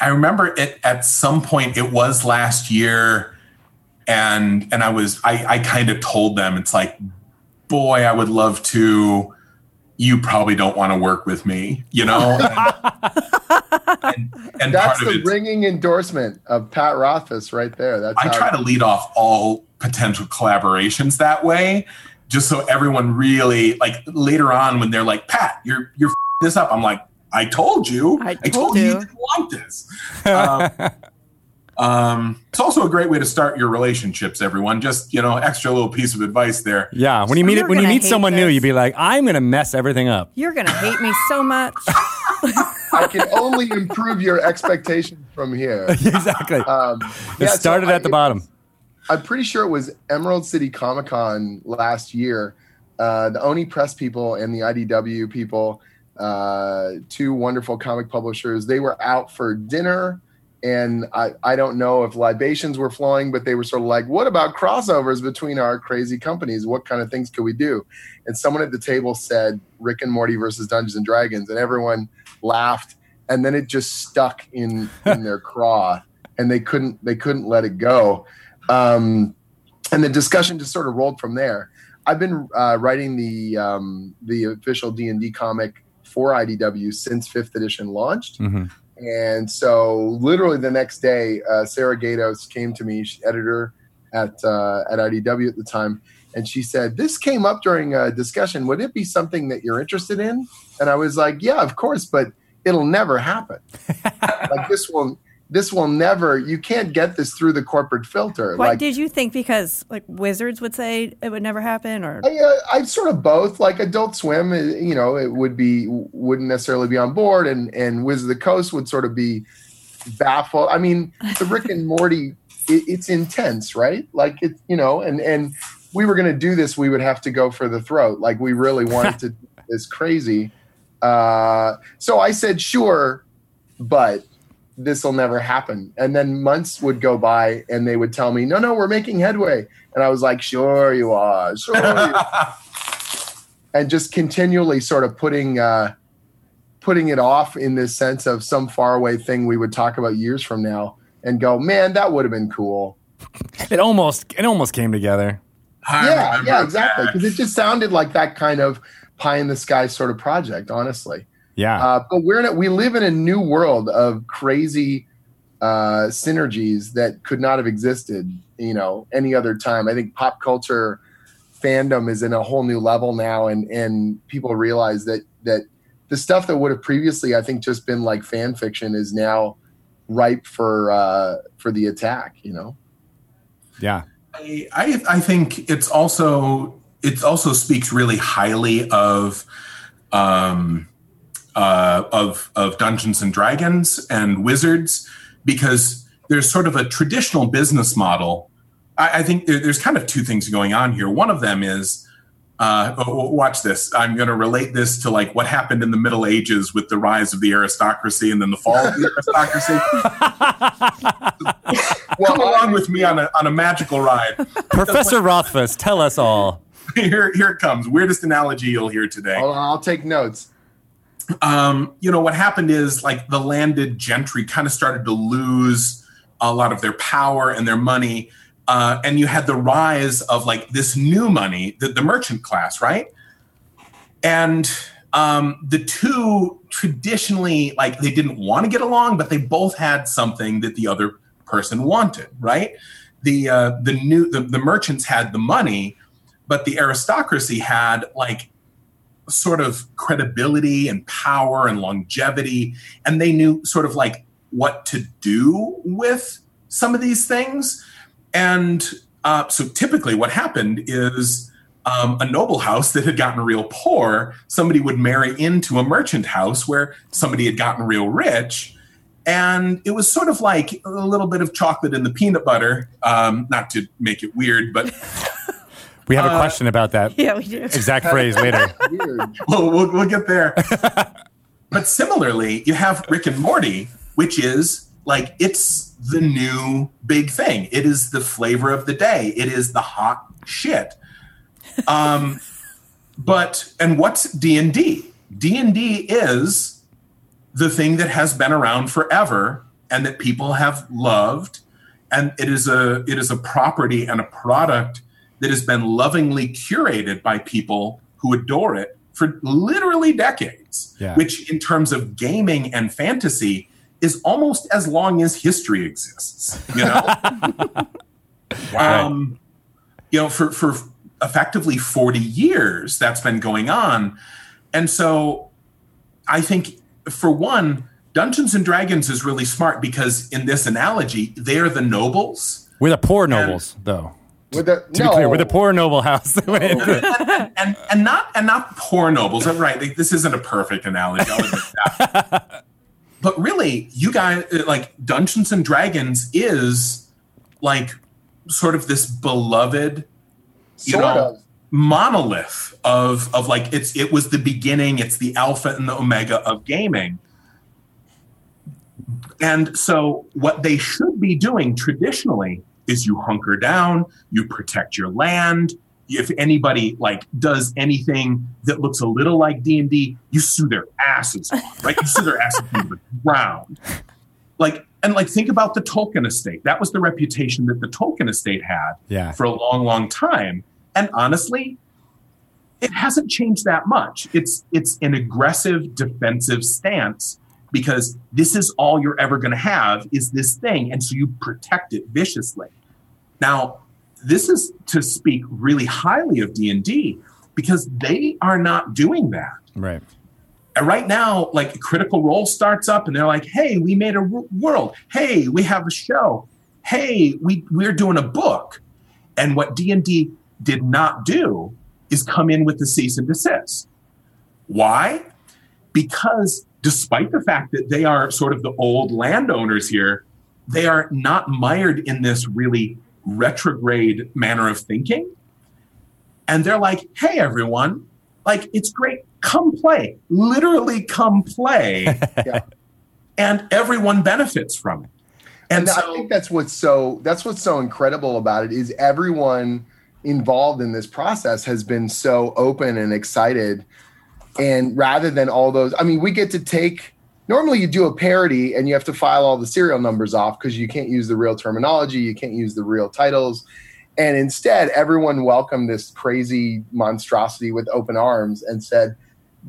I remember it at some point. It was last year, and and I was I I kind of told them it's like, boy, I would love to. You probably don't want to work with me, you know. (laughs) and, and That's part of the ringing endorsement of Pat Rothfuss right there. That's I how try to lead off all potential collaborations that way, just so everyone really like later on when they're like, Pat, you're you're f- this up. I'm like, I told you, I told you. you." you didn't want this. Um, (laughs) um, it's also a great way to start your relationships. Everyone, just you know, extra little piece of advice there. Yeah, when you meet You're when you meet hate someone new, you'd be like, "I'm gonna mess everything up." You're gonna hate me so much. (laughs) I can only improve your expectations from here. (laughs) exactly. Um, it yeah, so started I- at the bottom. I'm pretty sure it was Emerald City Comic Con last year. Uh, the Oni Press people and the IDW people, uh, two wonderful comic publishers, they were out for dinner. And I, I don't know if libations were flowing, but they were sort of like, what about crossovers between our crazy companies? What kind of things could we do? And someone at the table said Rick and Morty versus Dungeons and Dragons, and everyone laughed. And then it just stuck in, (laughs) in their craw, and they couldn't they couldn't let it go um, and the discussion just sort of rolled from there. I've been uh, writing the um, the official D and D comic for IDW since fifth edition launched, Mhm. And so literally the next day, uh, Sarah Gaydos came to me, editor at uh, at IDW at the time, and she said, "This came up during a discussion. Would it be something that you're interested in?" And I was like, "Yeah, of course, but it'll never happen. (laughs) like this will." This will never. You can't get this through the corporate filter. What like did you think? Because like wizards would say it would never happen, or I, uh, I sort of both like Adult Swim. uh, You know, it would be wouldn't necessarily be on board, and and Wizard of the Coast would sort of be baffled. I mean, the Rick and Morty, (laughs) it, it's intense, right? Like it, you know, and and we were going to do this, we would have to go for the throat. Like we really wanted to (laughs) do this crazy. Uh, so I said, sure, but this will never happen. And then months would go by, and they would tell me, no, no, we're making headway. And I was like, sure you are, sure. You are. (laughs) and just continually sort of putting uh, putting it off in this sense of some faraway thing we would talk about years from now, and go, man, that would have been cool. It almost it almost came together. I yeah, yeah, exactly. that. Because it just sounded like that kind of pie in the sky sort of project, honestly. Yeah. Uh, but we're in a, we live in a new world of crazy uh, synergies that could not have existed, you know, any other time. I think pop culture fandom is in a whole new level now, and and people realize that that the stuff that would have previously, I think, just been like fan fiction is now ripe for uh, for the attack. You know. yeah. I, I I think it's also it also speaks really highly of um, uh, of of Dungeons and Dragons and Wizards because there's sort of a traditional business model. I, I think there, there's kind of two things going on here. One of them is uh, oh, watch this. I'm going to relate this to like what happened in the Middle Ages with the rise of the aristocracy and then the fall of the aristocracy. (laughs) Come along with me on a on a magical ride. Professor Rothfuss, tell us all. (laughs) here, here it comes. Weirdest analogy you'll hear today. I'll, I'll take notes. Um, you know, what happened is like the landed gentry kind of started to lose a lot of their power and their money. Uh, and you had the rise of like this new money, the, the merchant class, right? And um, the two traditionally, like, they didn't want to get along, but they both had something that the other person wanted, right? The uh, the new the, the merchants had the money, but the aristocracy had like sort of credibility and power and longevity and they knew sort of like what to do with some of these things. And uh, so typically what happened is um, a noble house that had gotten real poor somebody would marry into a merchant house where somebody had gotten real rich and it was sort of like a little bit of chocolate in the peanut butter um, not to make it weird but We have a question about that (laughs) Yeah, we do. exact phrase later. (laughs) Weird. Well, we'll, we'll get there. (laughs) but similarly, you have Rick and Morty, which is like it's the new big thing. It is the flavor of the day. It is the hot shit. Um, but and what's D and D? D and D is the thing that has been around forever and that people have loved, and it is a it is a property and a product that has been lovingly curated by people who adore it for literally decades. Yeah. Which, in terms of gaming and fantasy, is almost as long as history exists. You know. (laughs) Um, you know, for, for effectively 40 years, that's been going on. And so I think, for one, Dungeons and Dragons is really smart because, in this analogy, they're the nobles. We're the poor nobles, though. With the, To be clear, we're the poor noble house. (laughs) and and not and not poor nobles. Right? This isn't a perfect analogy. I'll admit that. (laughs) but really, you guys uh, like Dungeons and Dragons is like sort of this beloved you Sort know of. monolith of of like it's it was the beginning it's the alpha and the omega of gaming and so what they should be doing traditionally is you hunker down you protect your land if anybody like does anything that looks a little like d&d you sue their asses right you sue their asses to the ground like and like think about the Tolkien estate. That was the reputation that the Tolkien estate had Yeah. for a long, long time. And honestly, it hasn't changed that much. It's it's an aggressive defensive stance because this is all you're ever going to have is this thing, and so you protect it viciously. Now, this is to speak really highly of D and D because they are not doing that. right. And right now, like Critical Role starts up and they're like, hey, we made a w- world. Hey, we have a show. Hey, we, we're doing a book. And what D&D did not do is come in with the cease and desist. Why? Because despite the fact that they are sort of the old landowners here, they are not mired in this really retrograde manner of thinking. And they're like, hey, everyone, like, it's great. Come play. Literally come play. (laughs) Yeah. And everyone benefits from it. And, And I think that's what's so that's what's so incredible about it is everyone involved in this process has been so open and excited. And rather than all those, I mean, we get to take normally you do a parody and you have to file all the serial numbers off because you can't use the real terminology, you can't use the real titles. And instead, everyone welcomed this crazy monstrosity with open arms and said,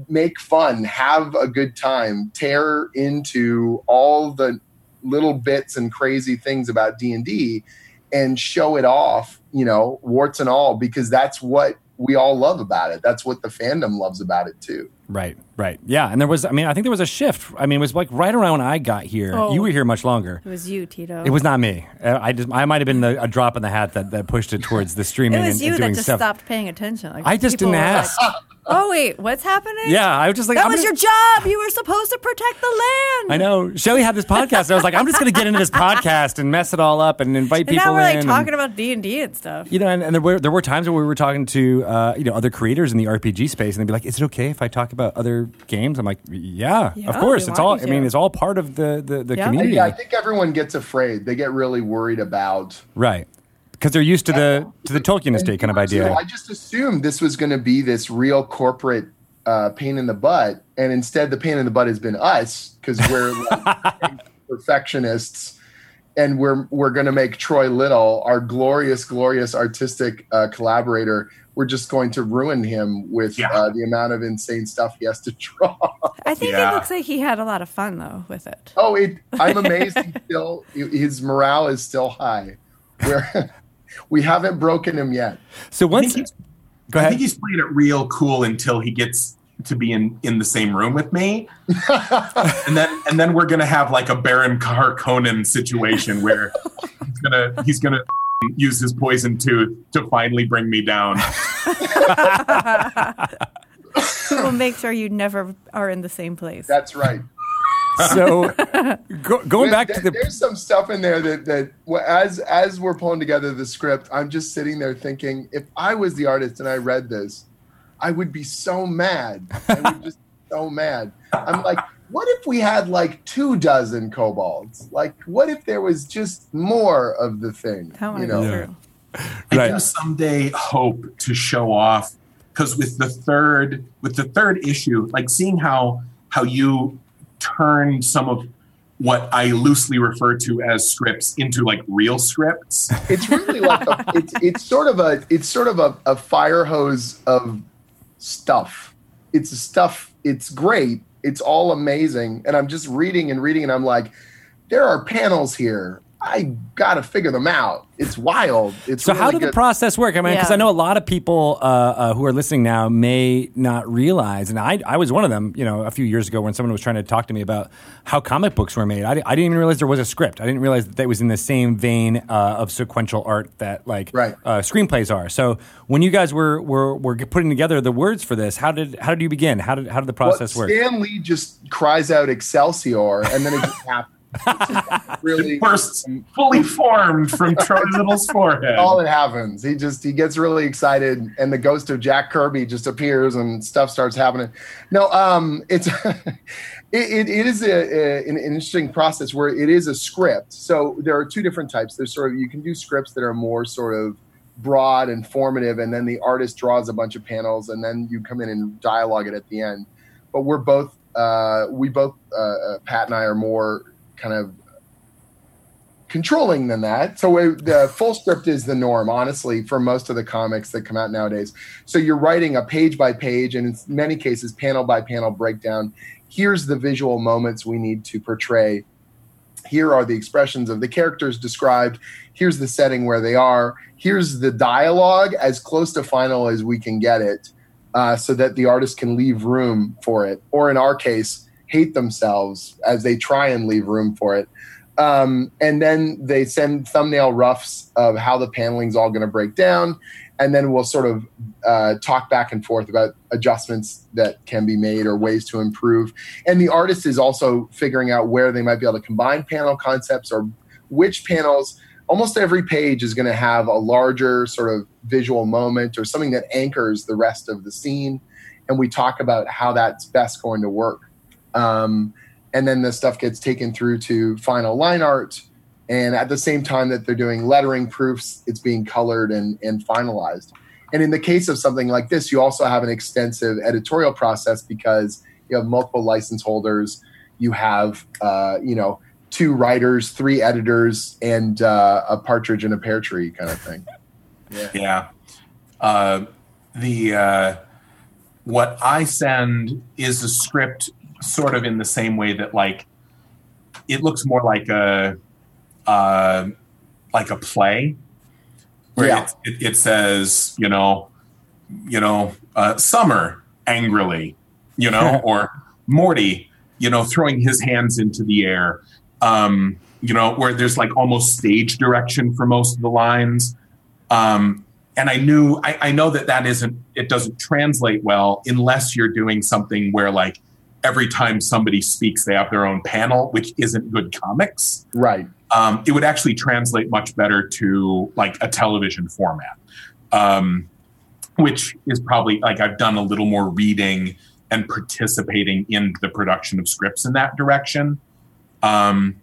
make fun, have a good time, tear into all the little bits and crazy things about D&D and show it off, you know, warts and all because that's what we all love about it. That's what the fandom loves about it too. Right, right. Yeah. And there was, I mean, I think there was a shift. I mean, it was like right around when I got here. Oh. You were here much longer. It was you, Tito. It was not me. Uh, I just, I might have been the, a drop in the hat that, that pushed it towards the (laughs) streaming It was and, you and doing that just stuff. stopped paying attention. Like, I just didn't were like, ask. Oh wait, what's happening? Yeah, I was just like, that I'm was gonna- your job. You were supposed to protect the land. I know. Shelly had this podcast. And I was like, I'm just going to get into this podcast and mess it all up and invite And people now we're like talking and, about D and D and stuff. you know, and, and there were there were times where we were talking to uh, you know other creators in the RPG space, and they'd be like, "Is it okay if I talk about other games?" I'm like, "Yeah, Yeah, of course. It's all. I mean, it's all part of the the, the Yeah. community, Yeah, I think everyone gets afraid. They get really worried about right? Because they're used to the to the Tolkien estate kind of And, you know, idea. I just assumed this was going to be this real corporate uh, pain in the butt, and instead, the pain in the butt has been us because we're like (laughs) perfectionists, and we're we're going to make Troy Little, our glorious, glorious artistic uh, collaborator. We're just going to ruin him with Yeah. uh, the amount of insane stuff he has to draw. I think Yeah. it looks like he had a lot of fun though with it. Oh, it, I'm (laughs) amazed. He still, his morale is still high. We're, we haven't broken him yet. So I once, think, he's, go I think he's playing it real cool until he gets to be in, in the same room with me. (laughs) and then and then we're gonna have like a Baron Harkonnen situation where he's gonna he's gonna use his poison tooth to finally bring me down. (laughs) we'll make sure you never are in the same place. That's right. So (laughs) go, going back There- to the there's some stuff in there that that well, as as we're pulling together the script, I'm just sitting there thinking, if I was the artist and I read this, I would be so mad. I would just be so mad. I'm like, what if we had like two dozen kobolds? Like, what if there was just more of the thing? That you know, true. I Right. do someday hope to show off because with the third with the third issue, like seeing how how you turned some of what I loosely refer to as scripts into like real scripts. it's really like a, (laughs) it's it's sort of a it's sort of a, a fire hose of stuff. It's stuff. It's great. It's all amazing. And I'm just reading and reading, and I'm like, there are panels here. I got to figure them out. It's wild. It's So how really did the process work? I mean, because Yeah. I know a lot of people uh, uh, who are listening now may not realize, and I, I was one of them. You know, a few years ago when someone was trying to talk to me about how comic books were made, I, I didn't even realize there was a script. I didn't realize that that was in the same vein uh, of sequential art that like Right. uh, screenplays are. So when you guys were, were were putting together the words for this, how did how did you begin? How did how did the Well, process work? Stan Lee just cries out Excelsior, and then it just (laughs) happens. (laughs) Really Bursts fully formed from Troy Little's (laughs) forehead. all it happens. He just he gets really excited, and the ghost of Jack Kirby just appears, and stuff starts happening. No, um, it's (laughs) it, it, it is a, a, an interesting process where it is a script. So there are two different types. There's sort of you can do scripts that are more sort of broad and formative, and then the artist draws a bunch of panels, and then you come in and dialogue it at the end. But we're both uh, we both uh, uh, Pat and I are more kind of controlling than that. So it, the (laughs) full script is the norm, honestly, for most of the comics that come out nowadays. So you're writing a page by page, and in many cases, panel by panel breakdown. Here's the visual moments we need to portray. Here are the expressions of the characters described. Here's the setting where they are. Here's the dialogue as close to final as we can get it, uh, so that the artist can leave room for it. Or in our case, hate themselves as they try and leave room for it. Um, and then they send thumbnail roughs of how the paneling's all going to break down. And then we'll sort of uh, talk back and forth about adjustments that can be made or ways to improve. And the artist is also figuring out where they might be able to combine panel concepts or which panels. Almost every page is going to have a larger sort of visual moment or something that anchors the rest of the scene. And we talk about how that's best going to work um, and then the stuff gets taken through to final line art. And at the same time that they're doing lettering proofs it's being colored and, and finalized. And in the case of something like this you also have an extensive editorial process because you have multiple license holders. You have uh, you know two writers three editors and uh, a partridge in a pear tree kind of thing. Yeah. Uh, the uh, what I send is a script, sort of in the same way that like it looks more like a uh, like a play, where Yeah. it, it, it says you know you know uh, summer angrily, you know, (laughs) or Morty, you know, throwing his hands into the air. Um, you know, where there's like almost stage direction for most of the lines. Um, and I knew, I, I know that that isn't, it doesn't translate well unless you're doing something where like every time somebody speaks, they have their own panel, which isn't good comics. right Um, it would actually translate much better to like a television format, um, which is probably like I've done a little more reading and participating in the production of scripts in that direction. Um,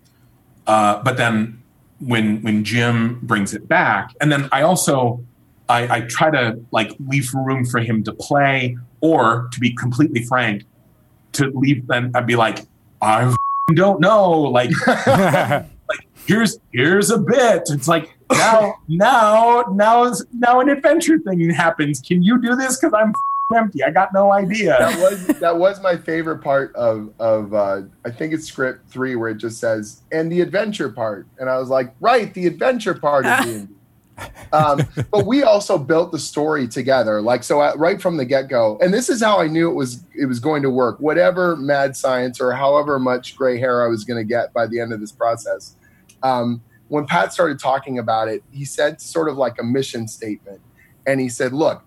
uh, but then when when Jim brings it back, and then I also I, I try to like leave room for him to play, or to be completely frank, to leave. Then I'd be like, I don't know, like (laughs) like here's here's a bit. It's like now now now now an adventure thing happens. Can you do this? Because I'm empty. I got no idea. that was that was my favorite part of of uh, I think it's script three where it just says and the adventure part, and I was like, right, the adventure part of (laughs) D&D. Um, but we also built the story together, like so right from the get go. And this is how I knew it was it was going to work. Whatever mad science or however much gray hair I was going to get by the end of this process. Um, when Pat started talking about it, he said sort of like a mission statement, and he said, "Look."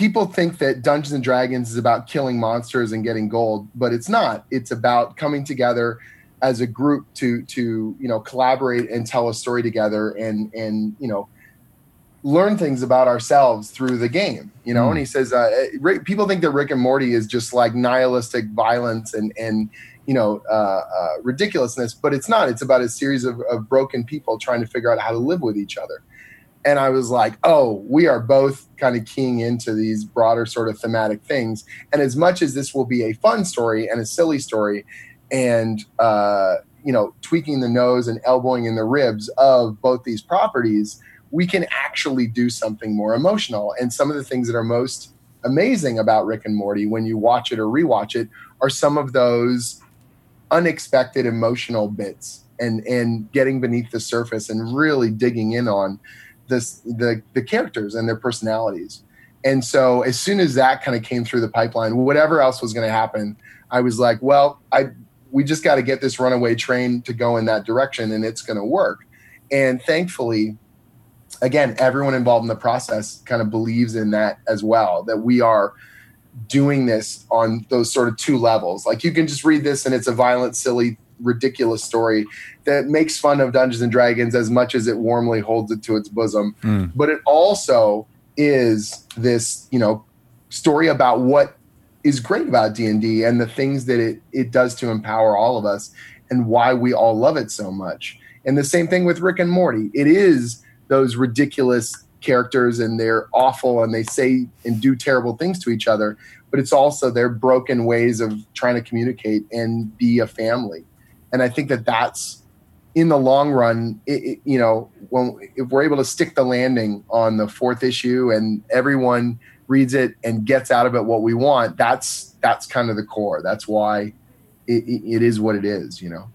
people think that Dungeons and Dragons is about killing monsters and getting gold, but it's not. It's about coming together as a group to to you know collaborate and tell a story together and and you know learn things about ourselves through the game you know? Mm. and he says uh, Rick, people think that rick and morty is just like nihilistic violence and and you know uh, uh, ridiculousness but it's not. It's about a series of, of broken people trying to figure out how to live with each other. And i was like oh we are both kind of keying into these broader sort of thematic things. And as much as this will be a fun story and a silly story and uh, you know tweaking the nose and elbowing in the ribs of both these properties we can actually do something more emotional. And some of the things that are most amazing about rick and morty when you watch it or rewatch it are some of those unexpected emotional bits and and getting beneath the surface and really digging in on this the the characters and their personalities. And so as soon as that kind of came through the pipeline whatever else was going to happen i was like well i we just got to get this runaway train to go in that direction and it's going to work. And thankfully again everyone involved in the process kind of believes in that as well that we are doing this on those sort of two levels. Like you can just read this and it's a violent silly ridiculous story that makes fun of dungeons and dragons as much as it warmly holds it to its bosom. Mm. but it also is this you know story about what is great about d&d and the things that it, it does to empower all of us and why we all love it so much. And the same thing with rick and morty. It is those ridiculous characters and they're awful and they say and do terrible things to each other but it's also their broken ways of trying to communicate and be a family. And i think that that's in the long run it, it, you know when if we're able to stick the landing on the fourth issue and everyone reads it and gets out of it what we want that's that's kind of the core that's why it, it, it is what it is you know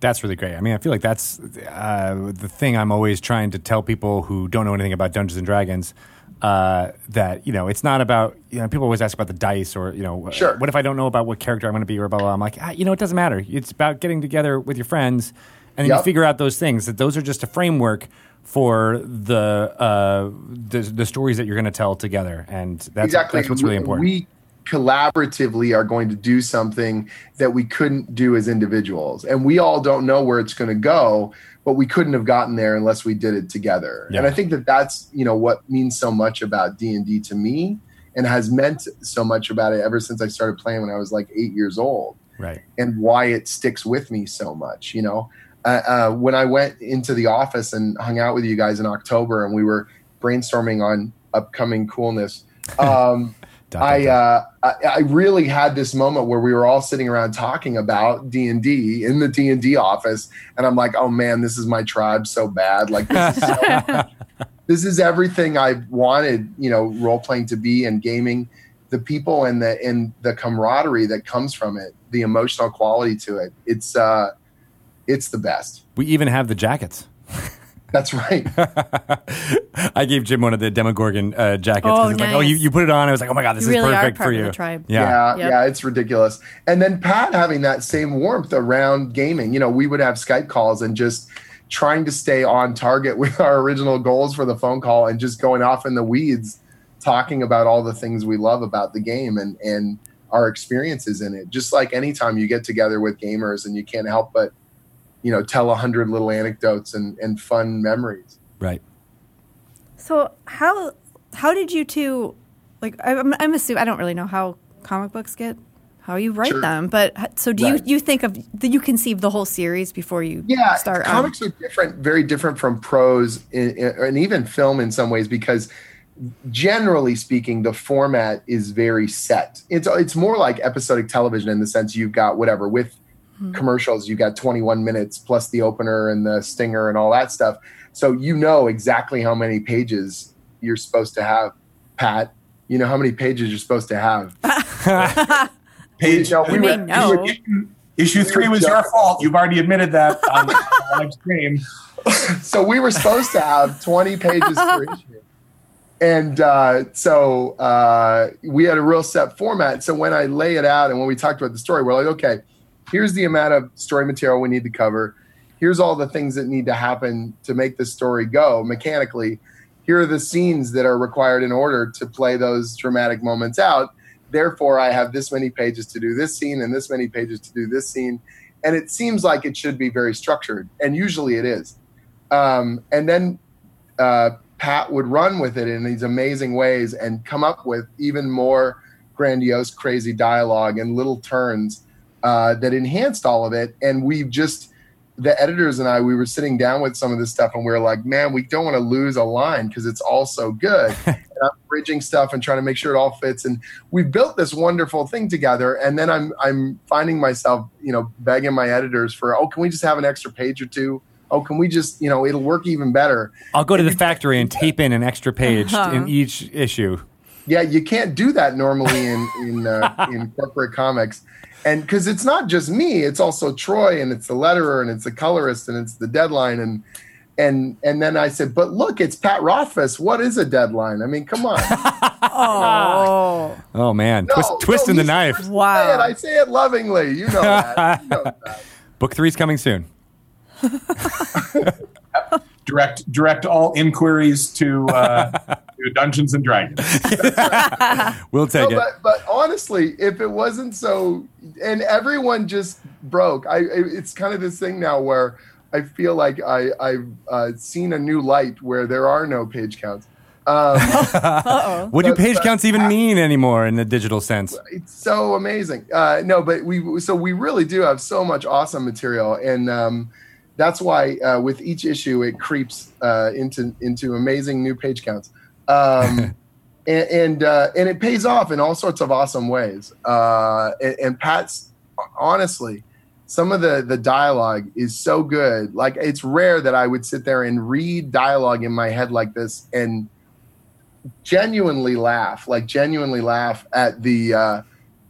That's really great. I mean, I feel like that's uh, the thing I'm always trying to tell people who don't know anything about Dungeons and Dragons. Uh, that you know, it's not about you know. People always ask about the dice, or you know, Sure. what if I don't know about what character I'm going to be, or blah blah. blah. I'm like, ah, you know, it doesn't matter. It's about getting together with your friends, and then you figure out those things. That those are just a framework for the uh, the, the stories that you're going to tell together, and that's exactly that's what's really important. we collaboratively are going to do something that we couldn't do as individuals and we all don't know where it's going to go but we couldn't have gotten there unless we did it together Yeah. and i think that that's you know what means so much about d&d to me and has meant so much about it ever since i started playing when i was like eight years old right. and why it sticks with me so much. You know, uh, uh, when I went into the office and hung out with you guys in October, and we were brainstorming on upcoming coolness. (laughs) Um, I, uh, I I really had this moment where we were all sitting around talking about D and D in the D and D office, and I'm like, oh man, this is my tribe so bad. Like this is, so, (laughs) this is everything I've wanted, you know, role playing to be and gaming. The people and the and the camaraderie that comes from it, the emotional quality to it, it's uh, it's the best. we even have the jackets. That's right. (laughs) I gave Jim one of the Demogorgon uh, jackets. 'cause Oh, it's like, oh, you, you put it on. I was like, oh my god, this You is really are perfect part for of you. the tribe. Yeah. Yeah, Yep. yeah, it's ridiculous. And then Pat having that same warmth around gaming. You know, we would have Skype calls and just trying to stay on target (laughs) with our original goals for the phone call and just going off in the weeds talking about all the things we love about the game and and our experiences in it. Just like anytime you get together with gamers and you can't help but you know tell a hundred little anecdotes and, and fun memories. Right. So how how did you two like? I'm, I'm assuming I don't really know how comic books get how you write Sure. them, but so do Right. you you think of that you conceive the whole series before you yeah start? um, comics are different very different from prose in, in- and even film in some ways because generally speaking the format is very set it's it's more like episodic television in the sense you've got whatever with commercials. You've got 21 minutes plus the opener and the stinger and all that stuff. So you know exactly how many pages you're supposed to have pat. You know how many pages you're supposed to have. (laughs) Page, No, we were- know. issue, issue three was your fault. You've already admitted that on the (laughs) live stream. (laughs) so we were supposed to have 20 pages per issue. And uh, so uh, we had a real set format. So when i lay it out and when we talked about the story we're like okay here's the amount of story material we need to cover here's all the things that need to happen to make the story go mechanically here are the scenes that are required in order to play those dramatic moments out. Therefore, I have this many pages to do this scene and this many pages to do this scene. And it seems like it should be very structured, and usually it is. Um, and then uh, Pat would run with it in these amazing ways and come up with even more grandiose, crazy dialogue and little turns uh, that enhanced all of it. And we've just, the editors and I, we were sitting down with some of this stuff and we were like, man, we don't want to lose a line because it's all so good. (laughs) and I'm bridging stuff and trying to make sure it all fits. And we've built this wonderful thing together. And then I'm, I'm finding myself, you know, begging my editors for, oh, can we just have an extra page or two? Oh, can we just, you know, it'll work even better. I'll go to the factory and tape in an extra page in each issue. Yeah, you can't do that normally in in uh, (laughs) in corporate comics, and because it's not just me, it's also Troy, and it's the letterer, and it's the colorist, and it's the deadline, and and and then I said, but look, it's Pat Rothfuss. What is a deadline? I mean, come on. (laughs) Oh. oh, Oh man, No, twist, no, twisting the knife. I say it, wow. I say it lovingly. You know that. You know (laughs) that. Book three's coming soon. (laughs) direct direct all inquiries to, uh, (laughs) to Dungeons and Dragons. (laughs) We'll take No, it. but, but honestly, if it wasn't so, and everyone just broke. I it's kind of this thing now where I feel like I I've uh, seen a new light where there are no page counts. Um, (laughs) what do but- page but- counts even mean anymore in the digital sense? it's so amazing. Uh, no, but we so we really do have so much awesome material, and um, that's why uh, with each issue it creeps uh, into into amazing new page counts, um, (laughs) and and, uh, and it pays off in all sorts of awesome ways. Uh, and, and Pat's honestly. Some of the the dialogue is so good. Like it's rare that I would sit there and read dialogue in my head like this and genuinely laugh, like genuinely laugh at the uh,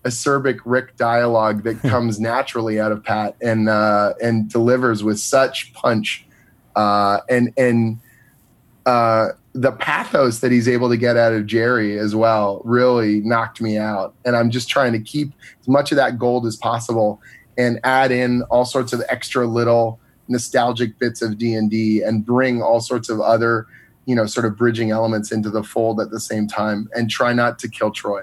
acerbic Rick dialogue that (laughs) comes naturally out of Pat and uh, and delivers with such punch, uh, and and uh, the pathos that he's able to get out of Jerry as well really knocked me out. And I'm just trying to keep as much of that gold as possible and add in all sorts of extra little nostalgic bits of D&D and bring all sorts of other, you know, sort of bridging elements into the fold at the same time and try not to kill Troy.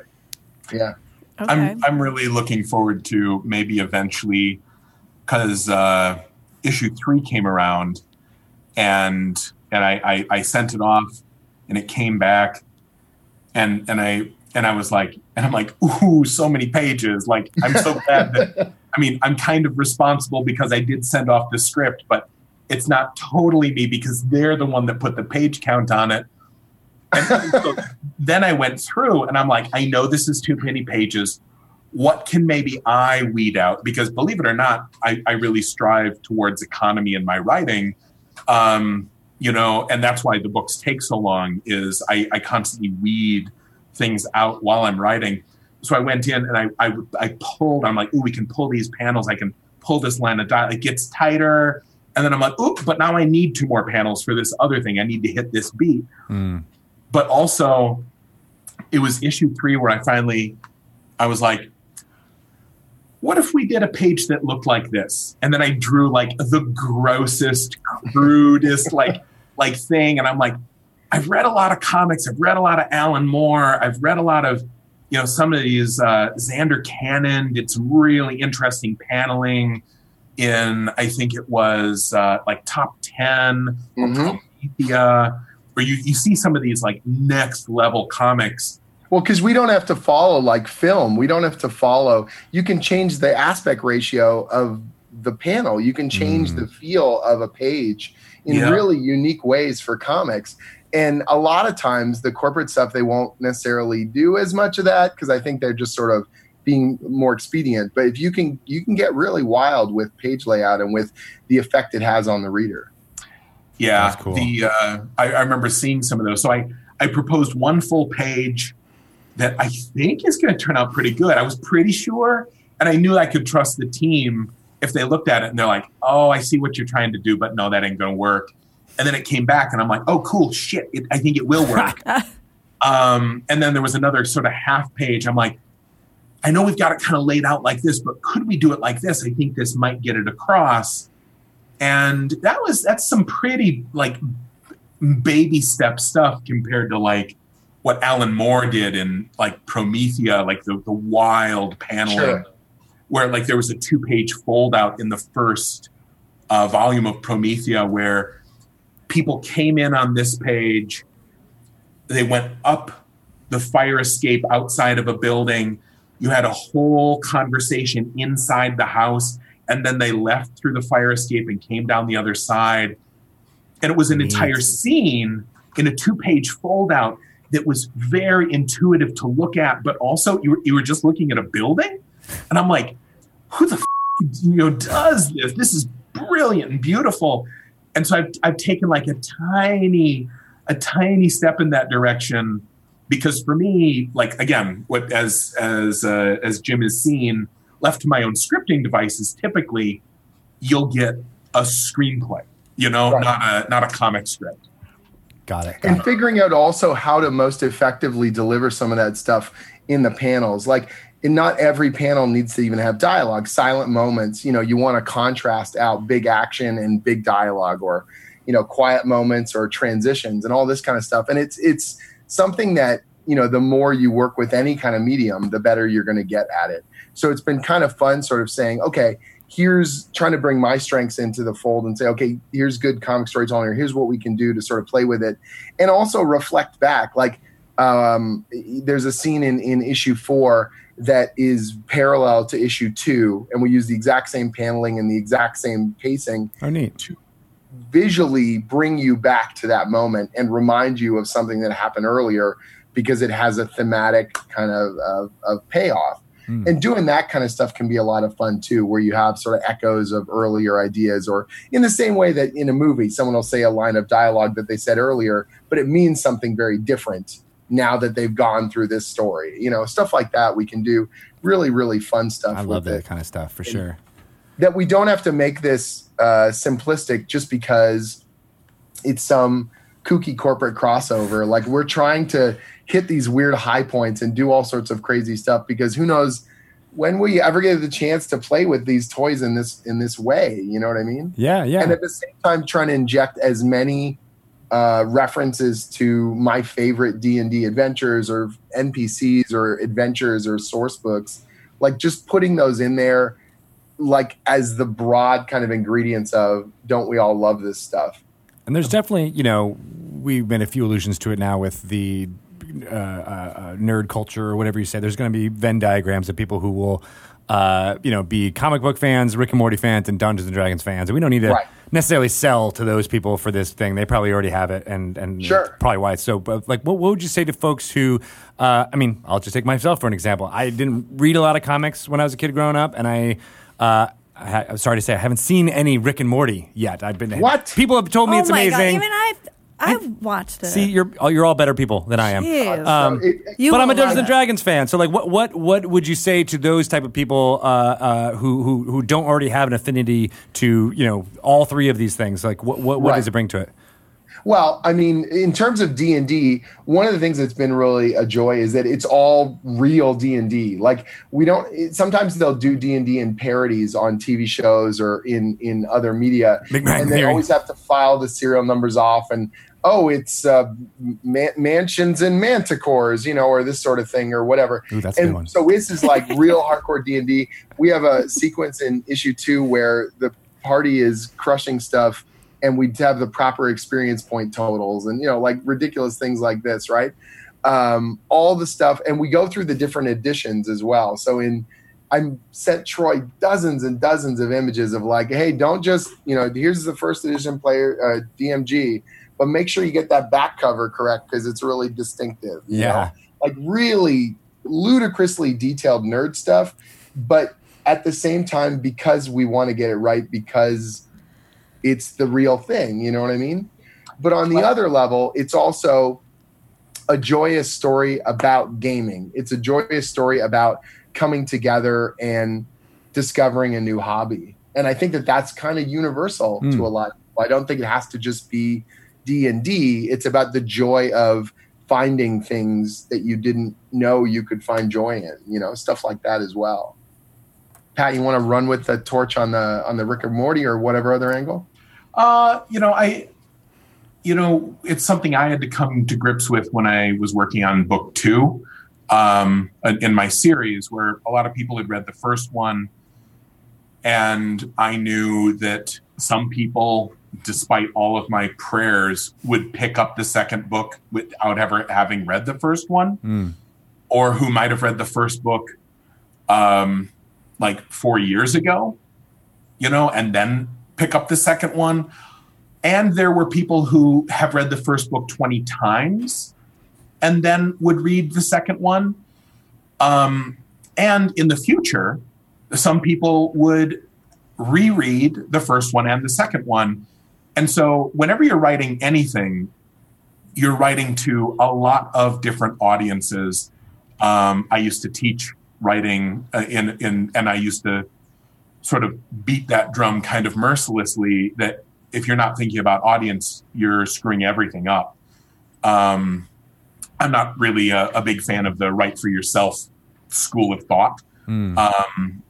Yeah. Okay. I'm I'm really looking forward to maybe eventually because uh, issue three came around and and I, I I sent it off and it came back and and I and I was like and I'm like ooh so many pages like I'm so (laughs) glad that I mean I'm kind of responsible because I did send off the script but it's not totally me because they're the one that put the page count on it and so then I went through and I'm like, I know this is too many pages. What can maybe I weed out? Because believe it or not, I, I really strive towards economy in my writing. Um, you know, and that's why the books take so long is I, I constantly weed things out while I'm writing. So I went in and I, I, I pulled, I'm like, ooh, we can pull these panels. I can pull this line of dialogue. It gets tighter. And then I'm like, oop, but now I need two more panels for this other thing. I need to hit this beat but also it was issue three where I finally I was like, what if we did a page that looked like this? And then I drew like the grossest, crudest (laughs) like like thing. And I'm like, I've read a lot of comics, I've read a lot of Alan Moore, I've read a lot of you know some of these uh, Zander Cannon did some really interesting paneling in I think it was uh, like top 10 or Mhm. Where you, you see some of these like next level comics. Well, because we don't have to follow like film. We don't have to follow. You can change the aspect ratio of the panel. You can change mm. the feel of a page in Yeah. really unique ways for comics. And a lot of times, the corporate stuff they won't necessarily do as much of that because I think they're just sort of being more expedient. But if you can, you can get really wild with page layout and with the effect it has on the reader. Yeah, cool. the uh, I, I remember seeing some of those. So I I proposed one full page that I think is going to turn out pretty good. I was pretty sure, and I knew I could trust the team if they looked at it and they're like, "Oh, I see what you're trying to do, but no, that ain't going to work." And then it came back, and I'm like, "Oh, cool, shit! It, I think it will work." (laughs) um, and then there was another sort of half page. I'm like, I know we've got it kind of laid out like this, but could we do it like this? I think this might get it across. And that was that's some pretty like baby step stuff compared to like what Alan Moore did in like Promethea, like the, the wild paneling, Sure. where like there was a two page fold out in the first uh, volume of Promethea where people came in on this page, they went up the fire escape outside of a building. You had a whole conversation inside the house, and then they left through the fire escape and came down the other side. And it was an entire scene in a two page fold out that was very intuitive to look at, but also you were, you were just looking at a building. And I'm like, who the f- you know does this? This is brilliant and beautiful. And so I've, I've taken like a tiny, a tiny step in that direction because for me, like again, what as as uh, as Jim has seen, left to my own scripting devices, typically you'll get a screenplay, you know, Right. not a not a comic script. Got it. and figuring out also how to most effectively deliver some of that stuff in the panels like and not every panel needs to even have dialogue silent moments you know you want to contrast out big action and big dialogue or you know quiet moments or transitions and all this kind of stuff and it's it's something that you know the more you work with any kind of medium the better you're going to get at it so it's been kind of fun sort of saying okay here's trying to bring my strengths into the fold and say okay here's good comic storytelling or here's what we can do to sort of play with it and also reflect back like um, there's a scene in, in issue four that is parallel to issue two and we use the exact same paneling and the exact same pacing Oh, neat. To visually bring you back to that moment and remind you of something that happened earlier because it has a thematic kind of, of, of payoff. Hmm. And doing that kind of stuff can be a lot of fun too, where you have sort of echoes of earlier ideas, or in the same way that in a movie, someone will say a line of dialogue that they said earlier, but it means something very different now that they've gone through this story. You know, stuff like that we can do really, really fun stuff. I love it that kind of stuff for sure. that we don't have to make this uh, simplistic just because it's some kooky corporate crossover. Like we're trying to hit these weird high points and do all sorts of crazy stuff because who knows when will you ever get the chance to play with these toys in this in this way? You know what I mean? Yeah, yeah. And at the same time, trying to inject as many uh, references to my favorite D and D adventures or NPCs or adventures or source books, like just putting those in there, like as the broad kind of ingredients of don't we all love this stuff? And there's definitely, you know, we've made a few allusions to it now with the uh, uh, uh, nerd culture or whatever you say. There's going to be Venn diagrams of people who will, uh, you know, be comic book fans, Rick and Morty fans, and Dungeons and Dragons fans. And we don't need to Right. necessarily sell to those people for this thing. They probably already have it, and and Sure. probably why it's so. But like, what, what would you say to folks who? Uh, I mean, I'll just take myself for an example. I didn't read a lot of comics when I was a kid growing up, and I. Uh, I I'm sorry to say, I haven't seen any Rick and Morty yet. I've been What? people have told me oh it's amazing. god! Even I've I've watched it. See, you're oh, you're all better people than I am. Jeez. Um, You but I'm a will Dungeons love and it. Dragons fan. So, like, what what what would you say to those type of people uh, uh, who who who don't already have an affinity to you know all three of these things? Like, what what, what Right. does it bring to it? Well, I mean, in terms of D and D, one of the things that's been really a joy is that it's all real D and D. Like we don't. It, sometimes they'll do D and D in parodies on TV shows or in in other media, Big Bang and they Theory. always have to file the serial numbers off and. Oh, it's uh, man- mansions and manticores, you know, or this sort of thing, or whatever. Ooh, that's and so this is like real hardcore D and D. We have a sequence in issue two where the party is crushing stuff, and we have the proper experience point totals, and you know, like ridiculous things like this, right? Um, all the stuff, and we go through the different editions as well. So in I sent Troy dozens and dozens of images of like, hey, don't just you know, here's the first edition player uh, DMG, but make sure you get that back cover correct because it's really distinctive. you know? Yeah. like really ludicrously detailed nerd stuff, but at the same time, because we want to get it right, because it's the real thing, you know what I mean? But on the other level, it's also a joyous story about gaming. It's a joyous story about coming together and discovering a new hobby. And I think that that's kind of universal Mm. to a lot. of people. I don't think it has to just be D and D. It's about the joy of finding things that you didn't know you could find joy in. You know, stuff like that as well. Pat, you want to run with the torch on the on the Rick and Morty or whatever other angle? Uh, you know, I you know, it's something I had to come to grips with when I was working on book two um, in my series, where a lot of people had read the first one, and I knew that some people, despite all of my prayers, would pick up the second book without ever having read the first one, Mm. or who might have read the first book um, like four years ago, you know, and then pick up the second one. And there were people who have read the first book 20 times and then would read the second one. Um, and in the future, some people would reread the first one and the second one. And so, whenever you're writing anything, you're writing to a lot of different audiences. Um, I used to teach writing uh, in in, and I used to sort of beat that drum kind of mercilessly. That if you're not thinking about audience, you're screwing everything up. Um, I'm not really a, a, big fan of the write for yourself school of thought. Mm. Um,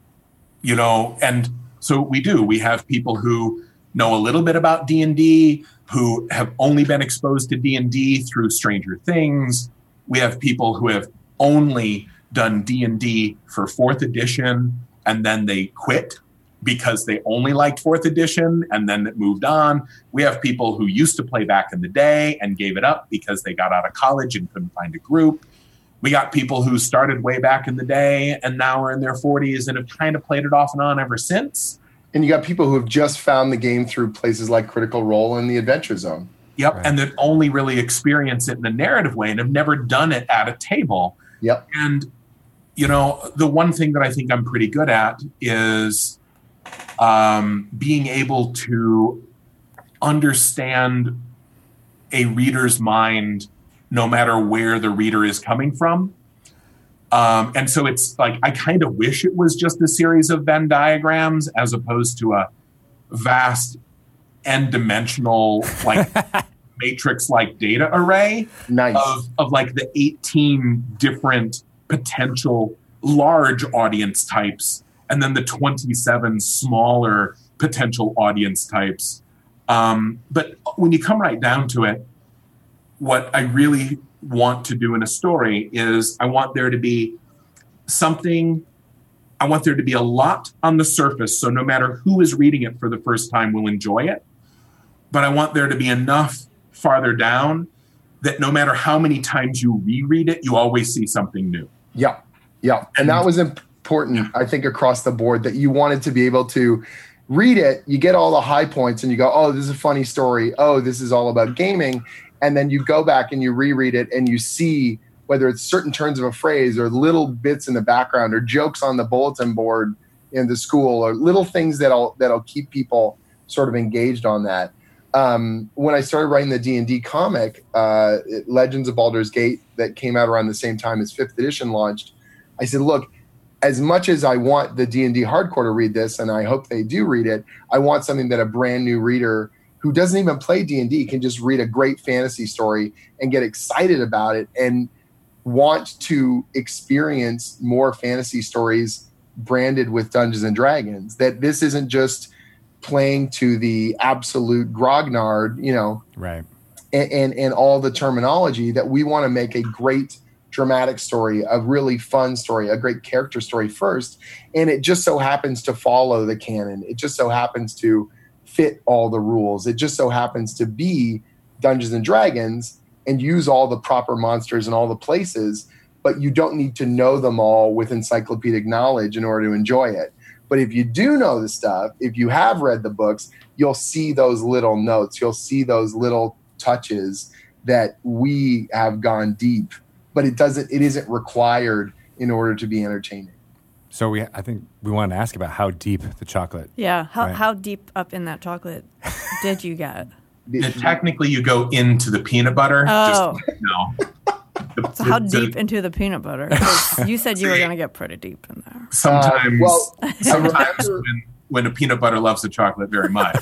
you know, and so we do. We have people who know a little bit about D and D, who have only been exposed to D and D through Stranger Things. We have people who have only done D and D for fourth edition, and then they quit because they only liked fourth edition and then it moved on. We have people who used to play back in the day and gave it up because they got out of college and couldn't find a group. We got people who started way back in the day and now are in their 40s and have kind of played it off and on ever since. And you got people who have just found the game through places like Critical Role and the Adventure Zone. Yep. Right. And that only really experience it in a narrative way and have never done it at a table. Yep. And, you know, the one thing that I think I'm pretty good at is um, being able to understand a reader's mind no matter where the reader is coming from. Um, and so it's like I kind of wish it was just a series of Venn diagrams as opposed to a vast n dimensional like (laughs) matrix like data array nice. of, of like the 18 different potential large audience types and then the 27 smaller potential audience types. Um, but when you come right down to it, what I really want to do in a story is I want there to be something, I want there to be a lot on the surface. So no matter who is reading it for the first time will enjoy it. But I want there to be enough farther down that no matter how many times you reread it, you always see something new. Yeah. Yeah. And that was important, I think, across the board that you wanted to be able to read it, you get all the high points and you go, oh, this is a funny story. Oh, this is all about gaming. And then you go back and you reread it and you see whether it's certain turns of a phrase or little bits in the background or jokes on the bulletin board in the school or little things that'll that'll keep people sort of engaged on that. Um, when I started writing the D and D comic, uh, Legends of Baldur's Gate, that came out around the same time as Fifth Edition launched, I said, look, as much as I want the D and D hardcore to read this, and I hope they do read it, I want something that a brand new reader who doesn't even play D and D can just read a great fantasy story and get excited about it and want to experience more fantasy stories branded with Dungeons and Dragons. That this isn't just playing to the absolute grognard, you know, right, and and, and all the terminology. That we want to make a great dramatic story, a really fun story, a great character story first. And it just so happens to follow the canon. It just so happens to fit all the rules. It just so happens to be Dungeons and Dragons and use all the proper monsters and all the places, but you don't need to know them all with encyclopedic knowledge in order to enjoy it. But if you do know the stuff, if you have read the books, you'll see those little notes, you'll see those little touches that we have gone deep but it doesn't it isn't required in order to be entertaining so we i think we wanted to ask about how deep the chocolate yeah how, right? how deep up in that chocolate did you get? (laughs) Yeah, technically you go into the peanut butter oh. just, no. (laughs) The, so how deep the, into the peanut butter? (laughs) You said you were going to get pretty deep in there. Sometimes uh, well sometimes when, when a peanut butter loves the chocolate very much.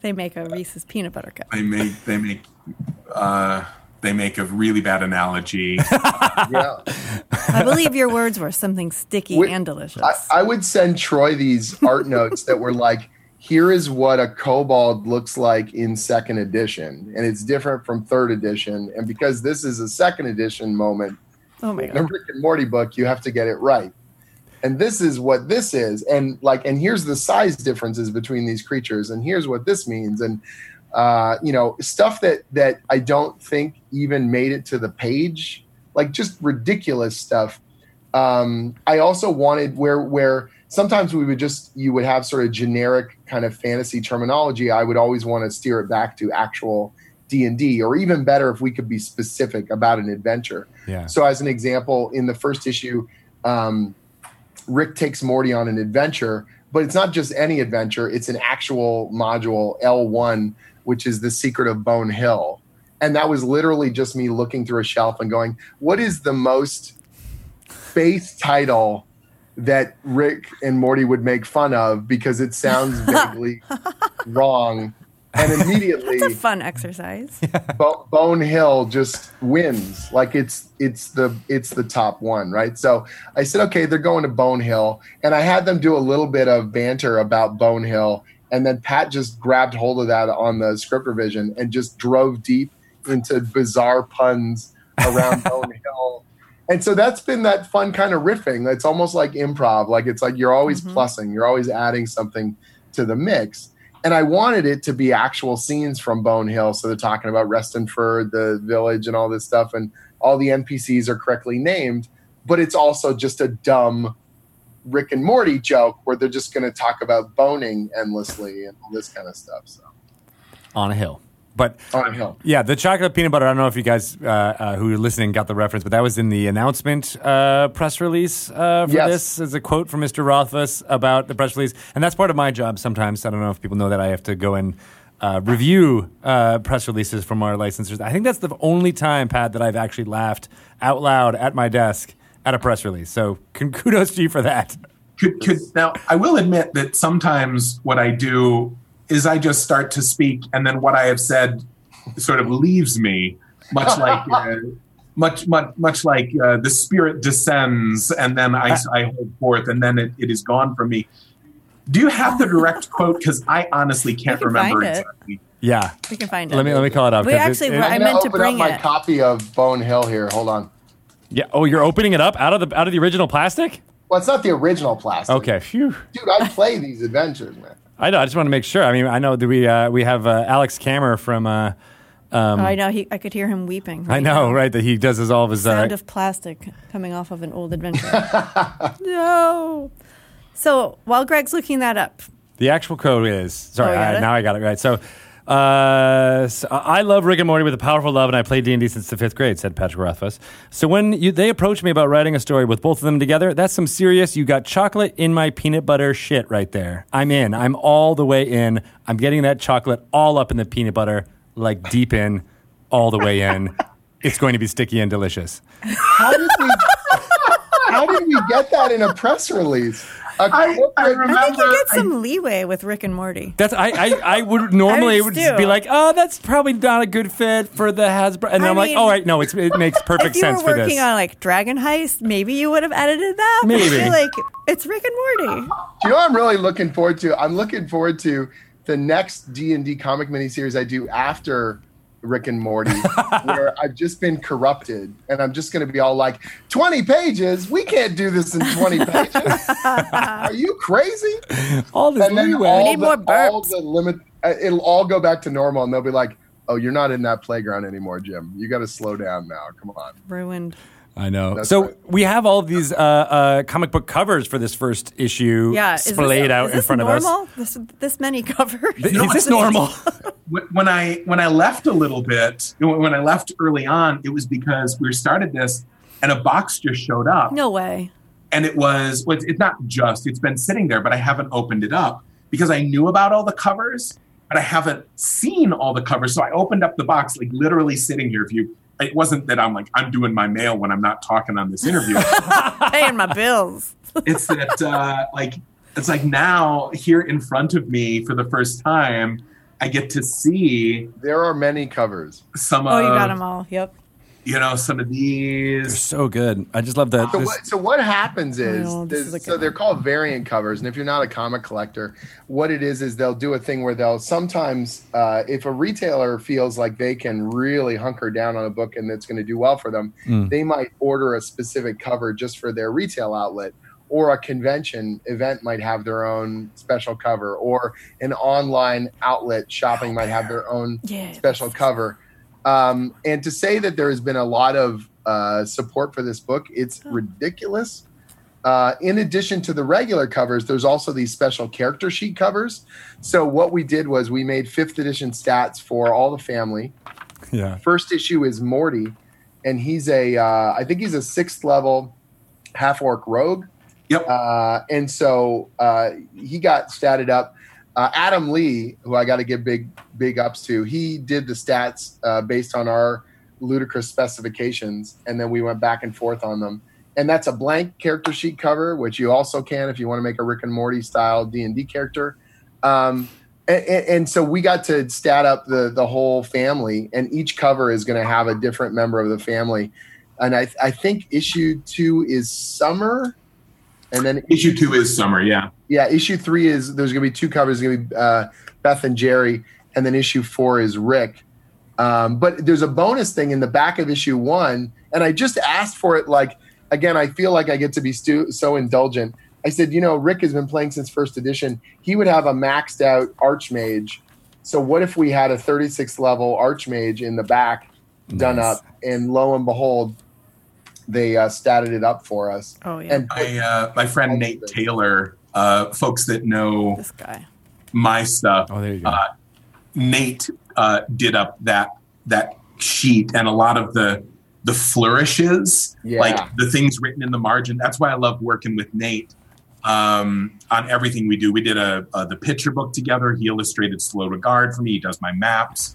They make a reese's peanut butter cup. They make they make uh they make a really bad analogy. (laughs) yeah. (laughs) I believe your words were something sticky and delicious. I, I, would send Troy these art (laughs) notes that were like, here is what a kobold looks like in second edition, and it's different from third edition. And because this is a second edition moment, Oh my in a god. Rick and Morty book, you have to get it right. And this is what this is. And like, and here's the size differences between these creatures, and here's what this means. And uh, you know, stuff that that I don't think even made it to the page, like just ridiculous stuff. Um, I also wanted where where sometimes we would just you would have sort of generic kind of fantasy terminology. I would always want to steer it back to actual D and D, or even better if we could be specific about an adventure. Yeah. So, as an example, in the first issue, um, Rick takes Morty on an adventure, but it's not just any adventure, it's an actual module L1, which is The Secret of Bone Hill. And that was literally just me looking through a shelf and going, what is the most base title that Rick and Morty would make fun of because it sounds (laughs) vaguely wrong? And immediately It's a fun exercise. (laughs) Bo- Bone Hill just wins. Like it's it's the it's the top one, right? So I said, okay, they're going to Bone Hill, and I had them do a little bit of banter about Bone Hill, and then Pat just grabbed hold of that on the script revision and just drove deep into bizarre puns around (laughs) Bone Hill. And so that's been that fun kind of riffing. It's almost like improv. Like it's like you're always mm-hmm. plussing, you're always adding something to the mix and I wanted it to be actual scenes from Bone Hill. So they're talking about Restenford, the village, and all this stuff, and all the NPCs are correctly named. But it's also just a dumb Rick and Morty joke where they're just going to talk about boning endlessly and all this kind of stuff. So On a hill. But on a Hill. yeah, the chocolate peanut butter. I don't know if you guys uh, uh, who are listening got the reference, but that was in the announcement uh, press release uh, for Yes. this. Is a quote from Mr. Rothfuss about the press release, and that's part of my job. Sometimes I don't know if people know that I have to go and uh, review uh, press releases from our licensors. I think that's the only time, Pat, that I've actually laughed out loud at my desk at a press release. So con- (laughs) kudos to you for that. could could now I will admit that sometimes what I do is I just start to speak and then what I have said sort of leaves me, much (laughs) like uh, much much much like uh, the spirit descends and then I, I hold forth and then it, it is gone from me. Do you have the direct (laughs) quote? Because I honestly can't can remember it. exactly. Yeah. We can find it. Let me let me call it up. We 'cause actually- it- I I'm meant gonna bring up my it. copy of Bone Hill here. Hold on. Yeah. Oh, you're opening it up out of the out of the original plastic. Well, it's not the original plastic. Okay. Phew. Dude, I play these adventures, man. I know. I just want to make sure. I mean, I know that we uh, we have uh, Alex Kammer from. Uh, Oh, I know. He, I could hear him weeping. I know, right? That he does his all of his. Sound Uh, of plastic coming off of an old adventure. (laughs) no. So while Greg's looking that up, the actual code is sorry. Oh, I, now I got it right. So. Uh, so I love Rick and Morty with a powerful love, and I played D and D since the fifth grade," said Patrick Rothfuss. So when you, they approached me about writing a story with both of them together, that's some serious. You got chocolate in my peanut butter shit right there. I'm in. I'm all the way in. I'm getting that chocolate all up in the peanut butter, like deep in, all the way in. It's going to be sticky and delicious. How did we? how did we get that in a press release? A I- I corporate- remember- I think you get I- some leeway with Rick and Morty. That's I, I, I would (laughs) normally it would just be like, oh, that's probably not a good fit for the Hasbro, and I I'm like, mean- oh, right, no, it's, it makes perfect if sense for this. you sense were working on like Dragon Heist, maybe you would have edited that. Maybe. feel like it's Rick and Morty. Do you know what I'm really looking forward to? I'm looking forward to the next D and D comic miniseries I do after Rick and Morty, where I've just been corrupted, and I'm just going to be all like, "20 pages? We can't do this in 20 pages. Are you crazy?" all this And leeway. all need the, more burps. all the limit, uh, it'll all go back to normal, and they'll be like, "Oh, you're not in that playground anymore, Jim. You got to slow down now. Come on." Ruined. I know. That's so right. we have all of these uh, uh, comic book covers for this first issue Yeah, is splayed this, out is in front normal? of us. This this many covers. Th- Is this normal? When I when I left a little bit, when I left early on, it was because we started this, and a box just showed up. no way. and it was well, it's, it's not just it's been sitting there but i haven't opened it up because i knew about all the covers but i haven't seen all the covers so i opened up the box like literally sitting here if you it wasn't that i'm like i'm doing my mail when i'm not talking on this interview (laughs) Paying my bills. (laughs) it's that uh, like it's like now here in front of me for the first time i get to see There are many covers. some Oh, of you got them all. Yep. You know, some of these. They're so good. I just love that. So this- what, so what happens is, Oh, this is there's- a so good they're called variant covers, and if you're not a comic collector, what it is is they'll do a thing where they'll sometimes, uh, if a retailer feels like they can really hunker down on a book and it's going to do well for them, Mm. they might order a specific cover just for their retail outlet. Or a convention event might have their own special cover, or an online outlet shopping might have their own Yeah. special cover. Um, and to say that there has been a lot of uh, support for this book, it's ridiculous. Uh, in addition to the regular covers, there's also these special character sheet covers. So what we did was we made fifth edition stats for all the family. yeah. First issue is Morty, and he's a uh, I think he's a sixth level half orc rogue. Yep. Uh, and so uh, he got statted up. Uh, Adam Lee, who I got to give big big ups to, he did the stats uh, based on our ludicrous specifications, and then we went back and forth on them. And that's a blank character sheet cover, which you also can if you want to make a Rick and Morty style D and D character. Um, and, and, so we got to stat up the the whole family, and each cover is going to have a different member of the family. And I, I think issue two is Summer, and then Issue two is summer, yeah. yeah, issue three is there's going to be two covers. There's going to be uh, Beth and Jerry, and then issue four is Rick. Um, but there's a bonus thing in the back of issue one, and I just asked for it. Like again, I feel like I get to be stu- so indulgent. I said, you know, Rick has been playing since first edition. He would have a maxed out Archmage. So what if we had a 36 level Archmage in the back done Nice. up, and lo and behold, they uh, statted it up for us. Oh yeah. And I, uh, my friend Nate Taylor, uh, folks that know this guy. my stuff, Oh, there you go. uh, Nate uh, did up that that sheet and a lot of the the flourishes, Yeah. like the things written in the margin. That's why I love working with Nate um, on everything we do. We did a, a the picture book together. He illustrated Slow Regard for me. He does my maps,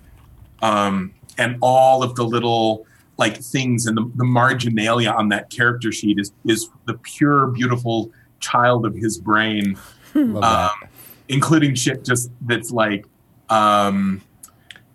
um, and all of the little like things and the, the marginalia on that character sheet is is the pure, beautiful child of his brain um, including shit just that's like, um,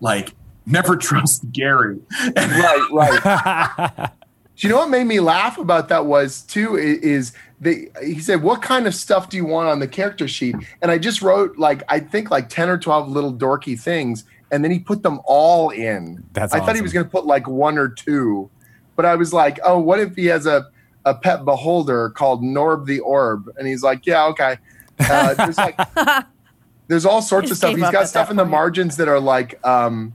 like never trust Gary. (laughs) Right, right. (laughs) Do you know what made me laugh about that was too is they he said what kind of stuff do you want on the character sheet and I just wrote like I think like 10 or 12 little dorky things and then he put them all in. That's I thought he was going to put like one or two. But I was like, "Oh, what if he has a a pet beholder called Norb the Orb?" And he's like, "Yeah, okay." Uh, there's like (laughs) there's all sorts of stuff. He's got stuff that in the margins that are like um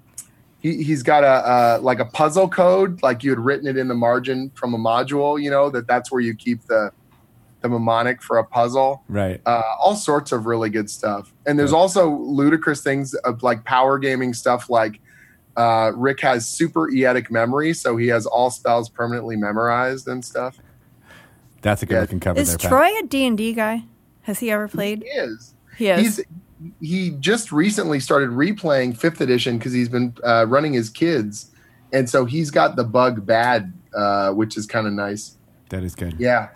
he, he's got a uh, like a puzzle code like you had written it in the margin from a module you know that that's where you keep the the mnemonic for a puzzle right. uh, all sorts of really good stuff and there's also ludicrous things of like power gaming stuff like uh, rick has super eidetic memory so he has all spells permanently memorized and stuff That's a good Yeah. looking cover Is there. Pat. Troy a D and D guy? Has he ever played? he is He is. he's he just recently started replaying fifth edition because he's been uh, running his kids and so he's got the bug bad uh, which is kind of nice That is good. yeah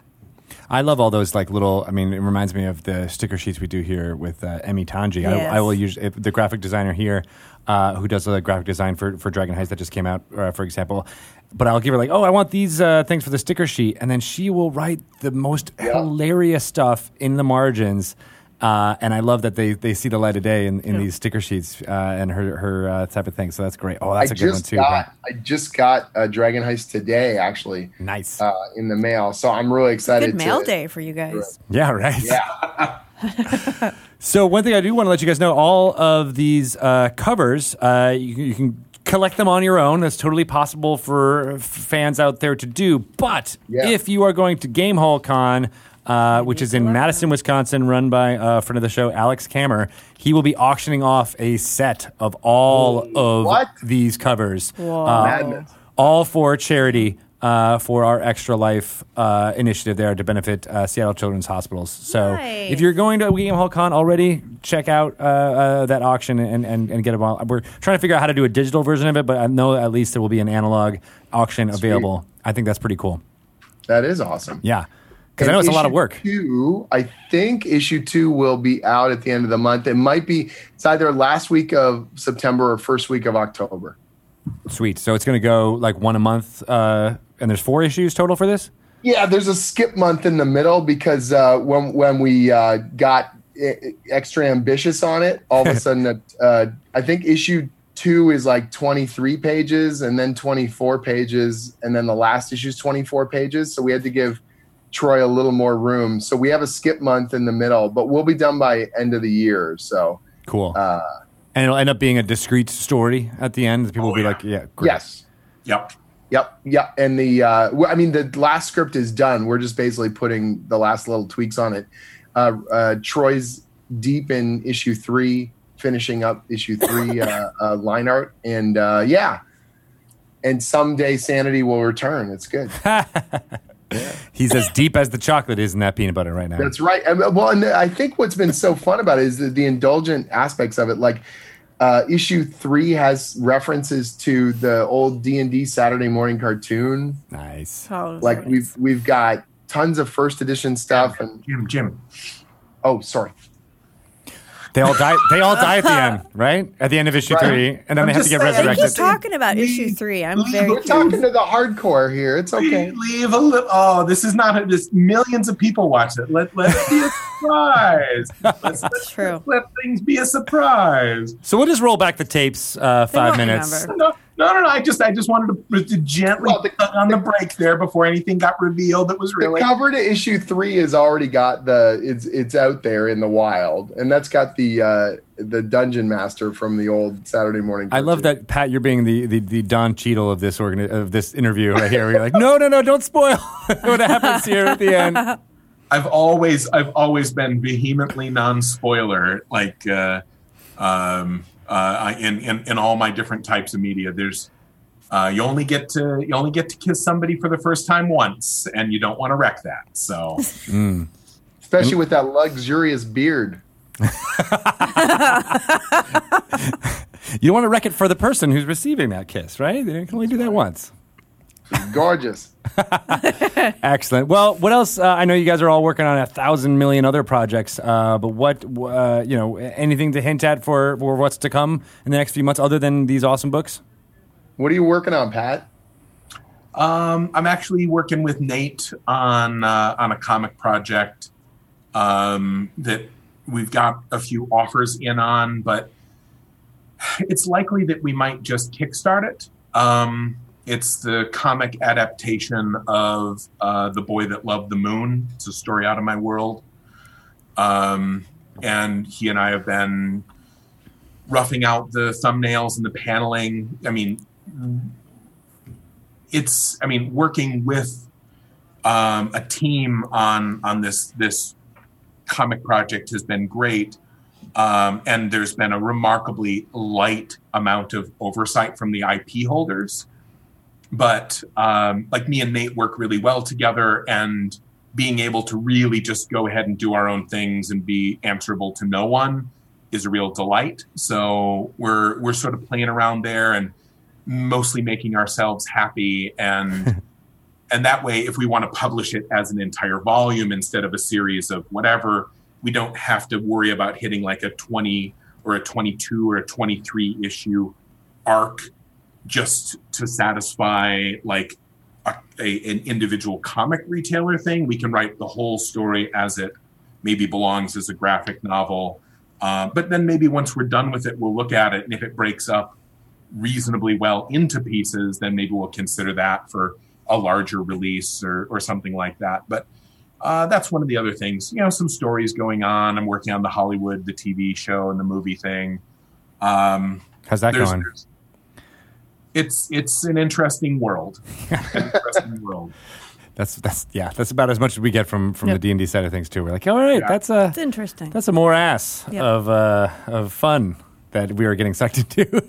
I love all those like little. I mean, it reminds me of the sticker sheets we do here with uh, Emi Tanji. Yes. I, I will use if the graphic designer here, uh, who does the graphic design for for Dragon Heist that just came out, uh, for example. But I'll give her like, oh, I want these uh, things for the sticker sheet, and then she will write the most hilarious stuff in the margins. Uh, and I love that they, they see the light of day in, in these sticker sheets uh, and her her uh, type of thing. So that's great. Oh, that's I a good one too. got I just got a Dragon Heist today actually nice. uh, in the mail so I'm really excited Good mail to, day for you guys. yeah, right. yeah (laughs) (laughs) So one thing I do want to let you guys know: all of these uh, covers, uh, you, you can collect them on your own. That's totally possible for fans out there to do. But Yeah. if you are going to Gamehole Con, uh, which is in Madison, Wisconsin, run by uh, friend of the show Alex Kammer, he will be auctioning off a set of all of What? these covers, uh, Madness. all for charity. Uh, for our Extra Life uh, initiative there to benefit uh, Seattle Children's Hospitals. So Nice. if you're going to Gamehole Con already, check out uh, uh, that auction and, and, and get them all. We're trying to figure out how to do a digital version of it, but I know at least there will be an analog auction available. I think that's pretty cool. that is awesome Yeah. Because I know it's a lot of work. Two, I think issue two will be out at the end of the month. It might be it's either last week of September or first week of October. Sweet. So it's going to go like one a month, uh, and there's four issues total for this. Yeah, there's a skip month in the middle because uh, when when we uh, got extra ambitious on it, all of a (laughs) sudden, uh, I think issue two is like 23 pages, and then 24 pages, and then the last issue is 24 pages. So we had to give Troy a little more room. So we have a skip month in the middle, but we'll be done by end of the year. So Cool. uh, and it'll end up being a discrete story at the end. People will Oh, be yeah. like, yeah, great. yes. Yep. Yep, yep. And the uh, w- I mean, the last script is done. We're just basically putting the last little tweaks on it. Uh, uh, Troy's deep in issue three, finishing up issue three uh, (laughs) uh, line art, and uh, yeah. And someday sanity will return. It's good. (laughs) (laughs) He's as deep as the chocolate is in that peanut butter right now. That's right. And, uh, well, and I think what's been so fun about it is the, the indulgent aspects of it. Like uh, issue three has references to the old D and D Saturday morning cartoon. nice. Oh, like sorry. we've we've got tons of first edition stuff and Jim, Jim. oh sorry They all die. They all die at the end, (laughs) right? At the end of issue Right. three, and then I'm they have to get saying, He resurrected. keeps talking about issue three. I'm very we're curious. talking to the hardcore here it's okay Leave a little. Oh, this is not. A, this millions of people watch it. Let let it be a surprise. (laughs) Let's, let True. let things be a surprise. So we'll just roll back the tapes uh, five minutes. remember. No, no, no, no. I just, I just wanted to, to gently Well, the- on the break there before anything got revealed. That was the really. cover to issue three has already got the it's it's out there in the wild and that's got the uh the dungeon master from the old saturday morning I love that Pat. You're being the, the, the Don Cheadle of this organ of this interview right here. Where you're like, no, no, no, don't spoil (laughs) what happens here at the end. (laughs) I've always, I've always been vehemently non-spoiler. Like, uh, um, uh, in, in in all my different types of media, there's. Uh, you only get to you only get to kiss somebody for the first time once, and you don't want to wreck that. So (laughs) especially with that luxurious beard (laughs) You don't want to wreck it for the person who's receiving that kiss, right? They can only do that once. Gorgeous (laughs) Excellent. Well, what else? Uh, I know you guys are all working on a thousand million other projects, uh, but what, uh, you know, anything to hint at for, for what's to come in the next few months other than these awesome books? what are you working on pat Um, I'm actually working with Nate on uh, on a comic project um, that we've got a few offers in on, but it's likely that we might just kickstart it. Um, it's the comic adaptation of uh, The Boy That Loved the Moon. It's a story out of my world. Um, and he and I have been roughing out the thumbnails and the paneling. I mean, it's I mean working with um, a team on on this this comic project has been great, um, and there's been a remarkably light amount of oversight from the IP holders. But um, like me and Nate work really well together, and being able to really just go ahead and do our own things and be answerable to no one is a real delight. So we're we're sort of playing around there and mostly making ourselves happy and (laughs) and that way if we want to publish it as an entire volume instead of a series of whatever we don't have to worry about hitting like a 20 or a 22 or a 23 issue arc just to satisfy like a, a, an individual comic retailer thing we can write the whole story as it maybe belongs as a graphic novel uh, but then maybe once we're done with it we'll look at it and if it breaks up reasonably well into pieces, then maybe we'll consider that for a larger release or, or something like that. But uh, that's one of the other things. You know, some stories going on. I'm working on the Hollywood, the TV show, and the movie thing. Um, How's that there's- going? there's- It's it's an interesting world. (laughs) interesting world. That's that's yeah. That's about as much as we get from from Yep. the D and D side of things too. We're like, all right, Yeah. that's a It's interesting. that's a more ass Yep. of uh, of fun that we are getting sucked into.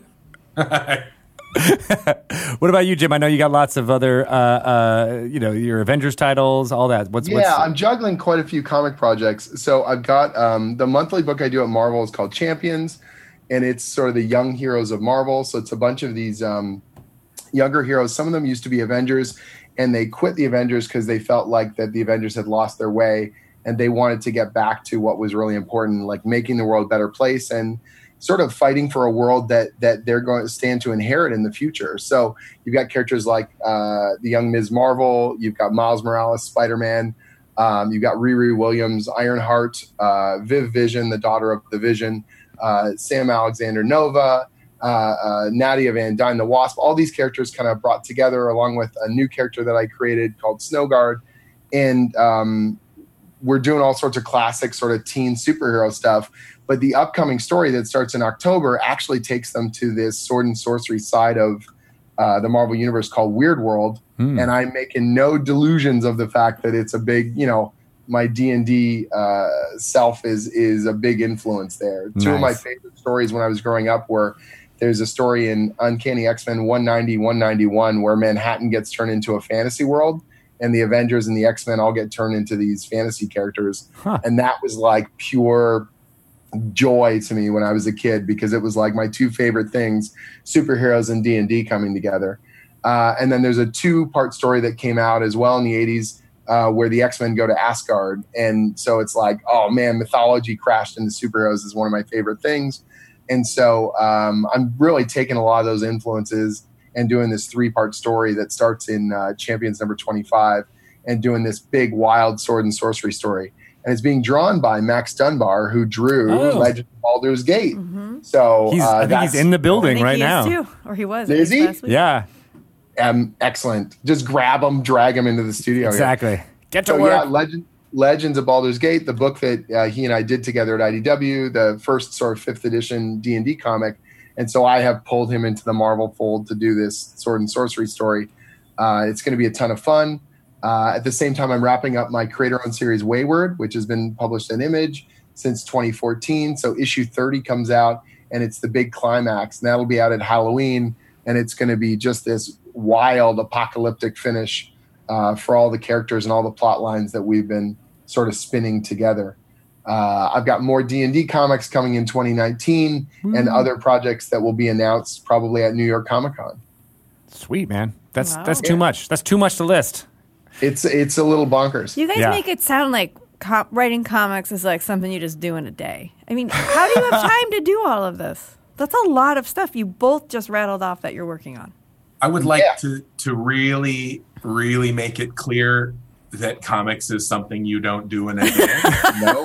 (laughs) (laughs) what about you, Jim? I know you got lots of other, uh, uh, you know, your Avengers titles, all that. What's yeah, what's, I'm juggling quite a few comic projects. So I've got um, the monthly book I do at Marvel is called Champions, and it's sort of the young heroes of Marvel. So it's a bunch of these um, younger heroes. Some of them used to be Avengers, and they quit the Avengers because they felt like that the Avengers had lost their way, and they wanted to get back to what was really important, like making the world a better place. And sort of fighting for a world that that they're going to stand to inherit in the future. So you've got characters like uh, the young Ms. Marvel, you've got Miles Morales, Spider Man, um, you've got Riri Williams, Ironheart, uh, Viv Vision, the daughter of the Vision, Sam Alexander Nova. Uh, uh, Nadia Van Dyne, the Wasp, all these characters kind of brought together along with a new character that I created called Snowguard. And um, we're doing all sorts of classic sort of teen superhero stuff. But the upcoming story that starts in October actually takes them to this sword and sorcery side of uh, the Marvel Universe called Weird World. Hmm. And I'm making no delusions of the fact that it's a big, you know, my D and D uh, self is is a big influence there. Two of my favorite stories when I was growing up were there's a story in Uncanny X Men 190 191 where Manhattan gets turned into a fantasy world, and the Avengers and the X Men all get turned into these fantasy characters, Huh. and that was like pure joy to me when I was a kid because it was like my two favorite things: superheroes and D and D coming together. Uh, and then there's a two part story that came out as well in the 80s uh, where the X Men go to Asgard. And so it's like, oh man, mythology crashed into superheroes is one of my favorite things. And so um, I'm really taking a lot of those influences and doing this three part story that starts in uh, Champions number 25 and doing this big wild sword and sorcery story. And it's being drawn by Max Dunbar, who drew Oh. Legend of Baldur's Gate. Mm-hmm. So He's, uh, I think he's in the I building think right he now. too, or he was. Is he? last week. Yeah, um, excellent. Just grab them, drag them into the studio. here. exactly. Get to So work. yeah, Legend, Legends of Baldur's Gate, the book that uh, he and I did together at IDW, the first sort of fifth edition D and D comic, and so I have pulled him into the Marvel fold to do this sword and sorcery story. Uh, it's going to be a ton of fun. Uh, at the same time, I'm wrapping up my creator-owned series Wayward, which has been published in Image since 2014. So issue 30 comes out, and it's the big climax, and that'll be out at Halloween, and it's going to be just this wild apocalyptic finish uh, for all the characters and all the plot lines that we've been sort of spinning together. Uh, I've got more D and D comics coming in 2019, and other projects that will be announced probably at New York Comic Con. Sweet man. That's Wow. that's too much. That's too much to list. It's it's a little bonkers. You guys Yeah. make it sound like co- writing comics is like something you just do in a day. I mean, how do you have (laughs) time to do all of this? That's a lot of stuff you both just rattled off that you're working on. I would like Yeah. to to really really make it clear that comics is something you don't do in a day. (laughs) No,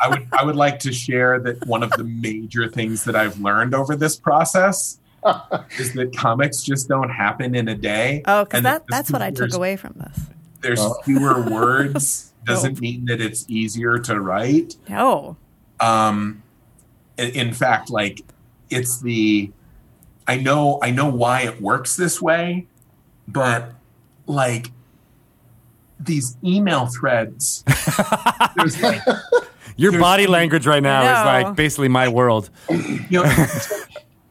I would I would like to share that one of the major things that I've learned over this process (laughs) is that comics just don't happen in a day. Oh, because that, that that's what I took away from this. There's Oh. fewer (laughs) words doesn't mean that it's easier to write. No. um in, in fact like it's the i know i know why it works this way but like these email threads (laughs) there's like Your body language right now is like basically my world. you know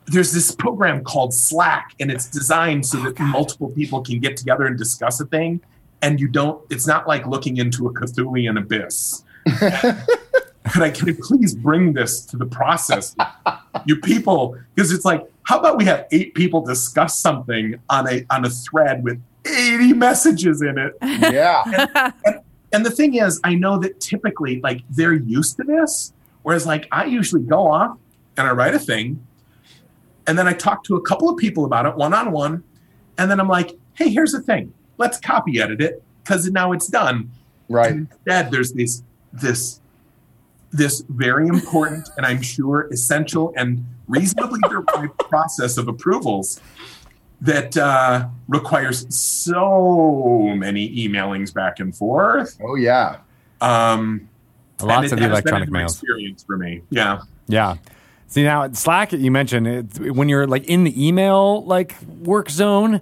there's this program called slack and it's designed so oh, that multiple people can get together and discuss a thing and you don't it's not like looking into a cthulian abyss (laughs) could I, can I please bring this to the process? (laughs) you people, because it's like, how about we have eight people discuss something on a on a thread with 80 messages in it? (laughs) yeah, And the thing is, I know that typically, like, they're used to this. Whereas, like, I usually go off and I write a thing, and then I talk to a couple of people about it one on one, and then I'm like, hey, here's the thing. Let's copy edit it because now it's done. right. And instead, there's this this this very important and I'm sure essential and reasonably derived (laughs) process of approvals that uh, requires so many emailings back and forth. Oh yeah, Um, Lots and of the has been electronic a new mails. experience for me. Yeah. Yeah. See now Slack you mentioned it, when you're like in the email like work zone,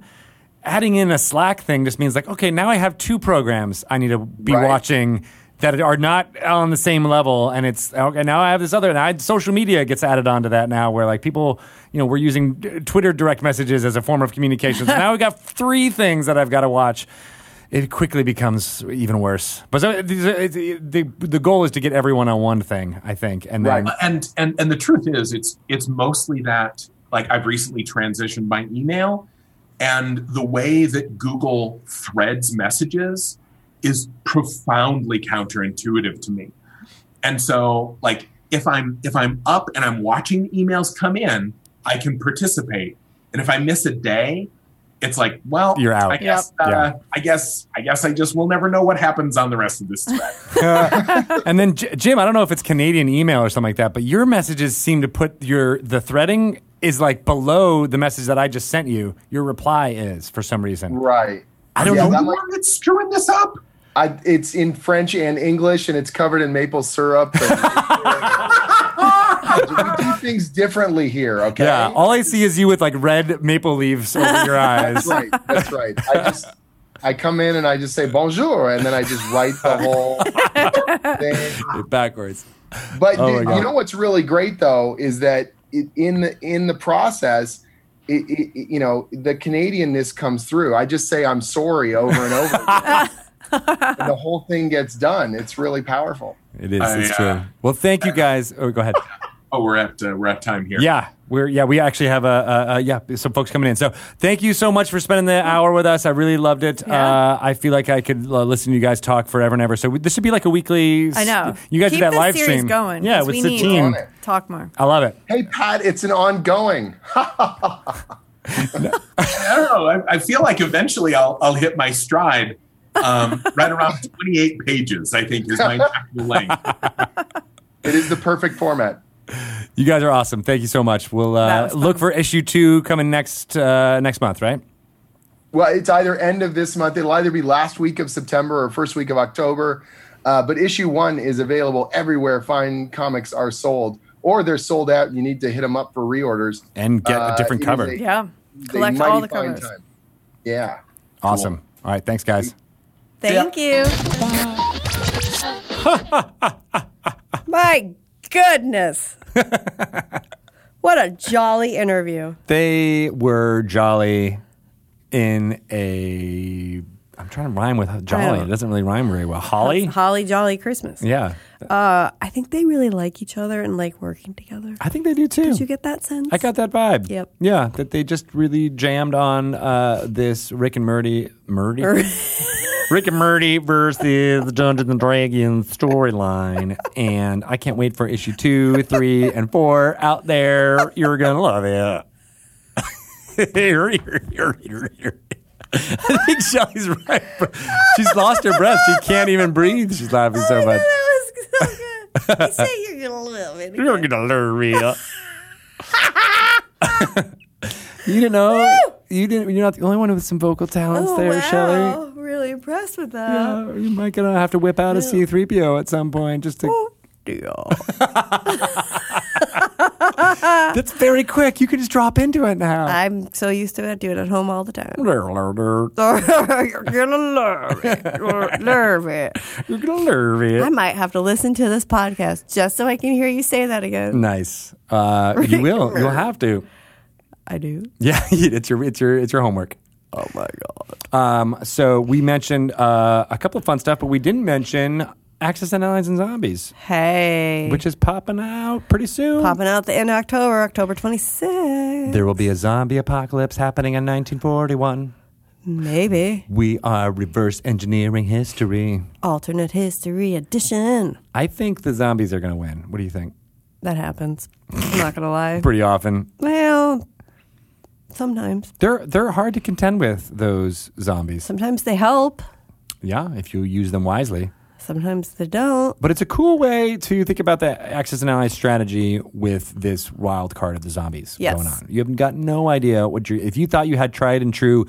adding in a Slack thing just means like okay now I have two programs I need to be Right. watching that are not on the same level and it's okay now I have this other and I social media gets added onto that now where like people you know we're using Twitter direct messages as a form of communication so now we got (laughs) three things that I've got to watch. It quickly becomes even worse. But so, these are- it's- the the goal is to get everyone on one thing, I think, and then Right. and and and the truth is it's it's mostly that like I've recently transitioned my email and the way that Google threads messages is profoundly counterintuitive to me. And so like if I'm if I'm up and I'm watching emails come in, I can participate. And if I miss a day, it's like, well, You're out. I guess, Yep. uh, Yeah. I guess, I guess, I just will never know what happens on the rest of this thread. (laughs) and then J- Jim, I don't know if it's Canadian email or something like that, but your messages seem to put your the threading is like below the message that I just sent you. Your reply is for some reason. Right. I don't Yeah, know. that the might- that's screwing this up. I, it's in French and English, and it's covered in maple syrup. and- (laughs) we do things differently here, okay? Yeah, all I see is you with like red maple leaves over your (laughs) eyes. That's right. That's right. I just I come in and I just say bonjour, and then I just write the whole thing. Backwards. But Oh you, you know what's really great though is that it, in the in the process, it, it, you know, the Canadianness comes through. I just say I'm sorry over and over. (laughs) and the whole thing gets done. It's really powerful. It is. I, It's uh, true. Well, thank you guys. Oh, go ahead. (laughs) Oh, we're at uh, we're at time here. Yeah, we're yeah we actually have a, a, a yeah some folks coming in. So thank you so much for spending the hour with us. I really loved it. Yeah. Uh, I feel like I could uh, listen to you guys talk forever and ever. So we, this should be like a weekly. I know. You guys Keep did that this live series stream going. Yeah, with we the need team. Talk more. I love it. Hey Pat, it's an ongoing. (laughs) I don't know. I, I feel like eventually I'll I'll hit my stride. Um, right around 28 pages, I think, is my (laughs) actual length. It is the perfect format. You guys are awesome. Thank you so much. We'll uh, look for issue two coming next uh, next month, right? Well, it's either end of this month. It'll either be last week of September or first week of October. Uh, but issue one is available everywhere fine comics are sold, or they're sold out. You need to hit them up for reorders. And get a Uh, different it is cover. a- Yeah. Collect all the covers. time. Yeah. Awesome. All right. Thanks, guys. Thank you. (laughs) My goodness. (laughs) what a jolly interview. They were jolly in a. I'm trying to rhyme with jolly. It doesn't really rhyme very well. Holly. Holly Jolly Christmas. Yeah, Uh, I think they really like each other and like working together. I think they do too. Did you get that sense? I got that vibe. Yep. Yeah, that they just really jammed on uh, this Rick and Morty, Morty, (laughs) Rick and Morty versus Dungeons and Dragons storyline, and I can't wait for issue two, three, and four out there. You're gonna love it. Here, here, here, here, here. I (laughs) think Shelly's right. She's lost her breath. She can't even breathe. She's laughing so oh, much. That was so good. you (laughs) say you're gonna love it. You're gonna learn me. (laughs) you didn't know. You didn't. You're not the only one with some vocal talents Oh, there, wow. Shelley. Really impressed with that. Yeah, you might gonna have to whip out a C-3PO at some point just to. Oh, dear. (laughs) That's very quick. You can just drop into it now. I'm so used to it. I do it at home all the time. (laughs) You're gonna love it. You're love it. You're gonna learn it. I might have to listen to this podcast just so I can hear you say that again. Nice. Uh, you will. (laughs) You'll have to. I do. Yeah, it's your it's your it's your homework. Oh my god. Um, so we mentioned uh, a couple of fun stuff, but we didn't mention Axis and Allies and Zombies, Hey. which is popping out pretty soon. popping out the end of October, October 26th. There will be a zombie apocalypse happening in 1941. Maybe. We are reverse engineering history. Alternate history edition. I think the zombies are going to win. What do you think? That happens. I'm not gonna lie. (laughs) Pretty often. Well, sometimes. They're they're hard to contend with those zombies. Sometimes they help. Yeah, if you use them wisely. Sometimes they don't. But it's a cool way to think about the Axis and Allies strategy with this wild card of the zombies Yes. going on. You haven't got no idea what you if you thought you had tried and true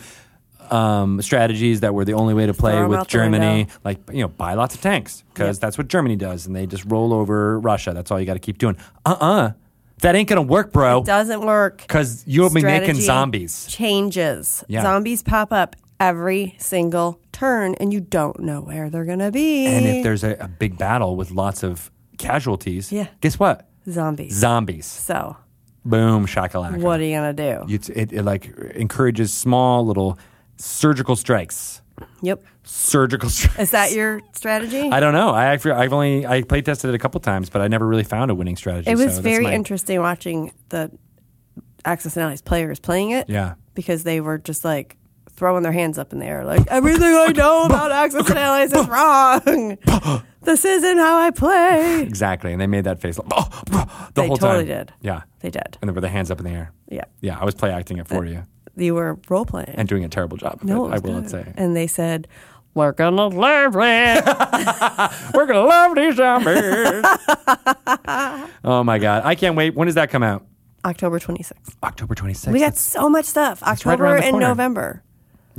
um, strategies that were the only way to play with Germany, like you know, buy lots of tanks because Yep. that's what Germany does, and they just roll over Russia. That's all you got to keep doing. Uh uh that ain't gonna work, bro. Doesn't work. Because you'll be making zombies. Changes. Yeah. Zombies pop up every single turn, and you don't know where they're gonna be. And if there's a, a big battle with lots of casualties, Yeah. guess what? zombies. Zombies. so, Boom, shakalaka. what are you gonna do? It's, it, it like encourages small little surgical strikes. Yep. Surgical (laughs) strikes. Is that your strategy? I don't know. I I've only I play tested it a couple times, but I never really found a winning strategy. it was that's very my- interesting watching the Axis and Allies players playing it. Yeah. Because they were just like throwing their hands up in the air like everything I know about Axis and Allies is wrong. (laughs) this isn't how I play. Exactly. And they made that face like, oh, (laughs) the whole time. They whole totally time. did. Yeah. They did. And they were the hands up in the air. Yeah. Yeah, I was play acting it for you You were role playing. and doing a terrible job. of no, it, I will good. say. And they said, "We're gonna love it." (laughs) We're gonna love these zombies. oh my god, I can't wait. When does that come out? October 26th. October twenty sixth. We got so much stuff. October the and corner. November.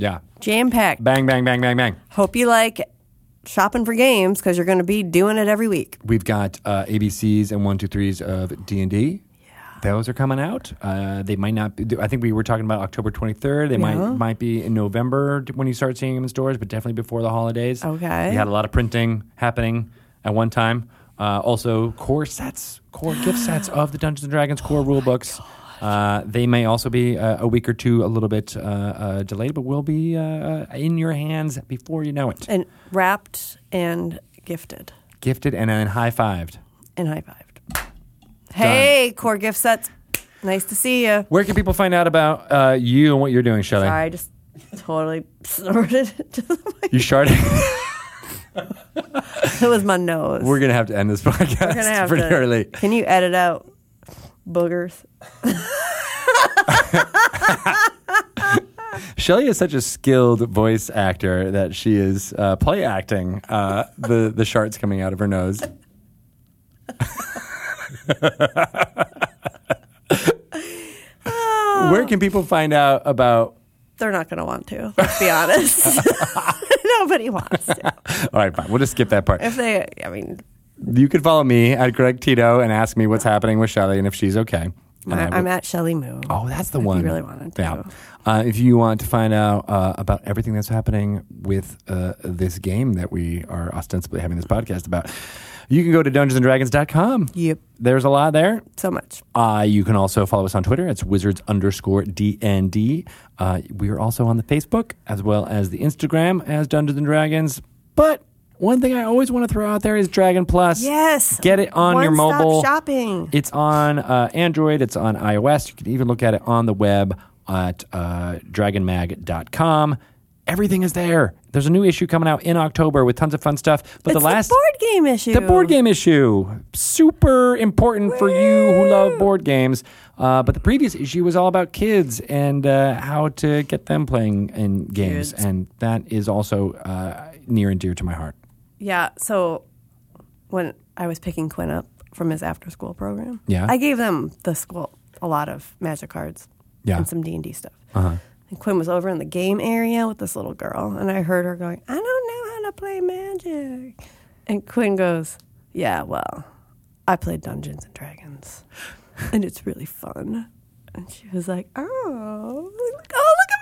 Yeah. Jam packed. Bang bang bang bang bang. Hope you like shopping for games because you're going to be doing it every week. We've got uh, ABCs and one two threes of D and D. Yeah. Those are coming out. Uh, they might not. Be, I think we were talking about October twenty third. They might Yeah. might be in November when you start seeing them in stores, but definitely before the holidays. Okay. We had a lot of printing happening at one time. Uh, also, core sets, core gift sets of the Dungeons and Dragons core Oh rule books. Uh, they may also be uh, a week or two a little bit uh, uh, delayed, but will be uh, in your hands before you know it. And wrapped and gifted Gifted and then high fived. and high fived. Hey, core gift sets. Nice to see you. Where can people find out about uh, you and what you're doing, Shelly? Sorry, I just totally (laughs) snorted into the mic. You started. It was my nose. We're gonna have to end this podcast We're gonna have pretty to. early. Can you edit out boogers? (laughs) Shelly is such a skilled voice actor that she is uh, play acting uh, the the shards coming out of her nose. (laughs) Where can people find out about? They're not going to want to. Let's be honest. (laughs) Nobody wants to. All right, fine. We'll just skip that part. If they, I mean, You can follow me at Greg Tito and ask me what's happening with Shelly and if she's okay. I I'm at Shelly Moo. Oh, that's the If you one. really wanted to. Yeah. Uh, if you want to find out uh, about everything that's happening with uh, this game that we are ostensibly having this podcast about, you can go to dungeonsanddragons.com. Yep. There's a lot there. So much. Uh, you can also follow us on Twitter. It's wizards underscore DND. Uh, we are also on the Facebook as well as the Instagram as Dungeons and Dragons. But one thing I always want to throw out there is Dragon Plus. Yes. Get it on your mobile. shopping. It's on uh, Android, it's on iOS. You can even look at it on the web at uh, dragonmag.com. Everything is there. There's a new issue coming out in October with tons of fun stuff. But it's the last the board game issue. the board game issue, super important for you who love board games. Uh, but the previous issue was all about kids and uh, how to get them playing in games, and that is also uh, near and dear to my heart. Yeah. So when I was picking Quinn up from his after school program, Yeah. I gave them the school a lot of magic cards Yeah. and some D and D stuff. Uh-huh. And Quinn was over in the game area with this little girl, and I heard her going, "I don't know how to play magic." And Quinn goes, "Yeah, well, I played Dungeons and Dragons, and it's really fun." And she was like, "Oh, look- oh, look at my little boy!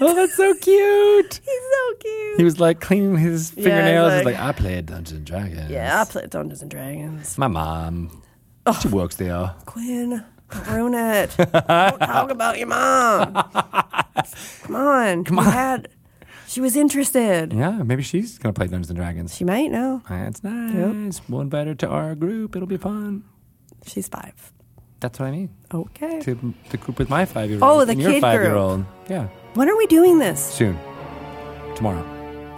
(laughs) Oh, that's so cute. (laughs) He's so cute." He was like cleaning his Yeah, fingernails. He's like- like, I played Dungeons and Dragons. yeah, I played Dungeons and Dragons. My mom. Oh. She works there. Quinn, don't ruin it. don't talk (laughs) about your mom. Come on. Come on. Had, she was interested. Yeah, maybe she's gonna play Dungeons and Dragons. She might know. That's nice. We'll invite her to our group. It'll be fun. She's five. That's what I mean. Okay. To the group with my five year old. Oh, the and your kid five year old. Yeah, When are we doing this? soon. Tomorrow.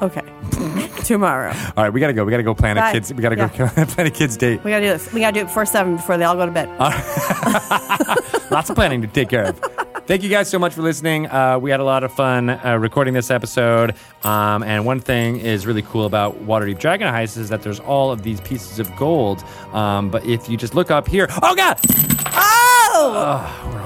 Okay. (laughs) Tomorrow. (laughs) All right, we gotta go. We gotta go plan a kids. We gotta go (laughs) plan a kids date. We gotta do this. We gotta do it before seven before they all go to bed. Lots of planning to take care of. Thank you guys so much for listening. Uh, we had a lot of fun uh, recording this episode. Um, and one thing is really cool about Waterdeep Dragon Heist is that there's all of these pieces of gold. Um, but if you just look up here, oh god, oh! oh, we're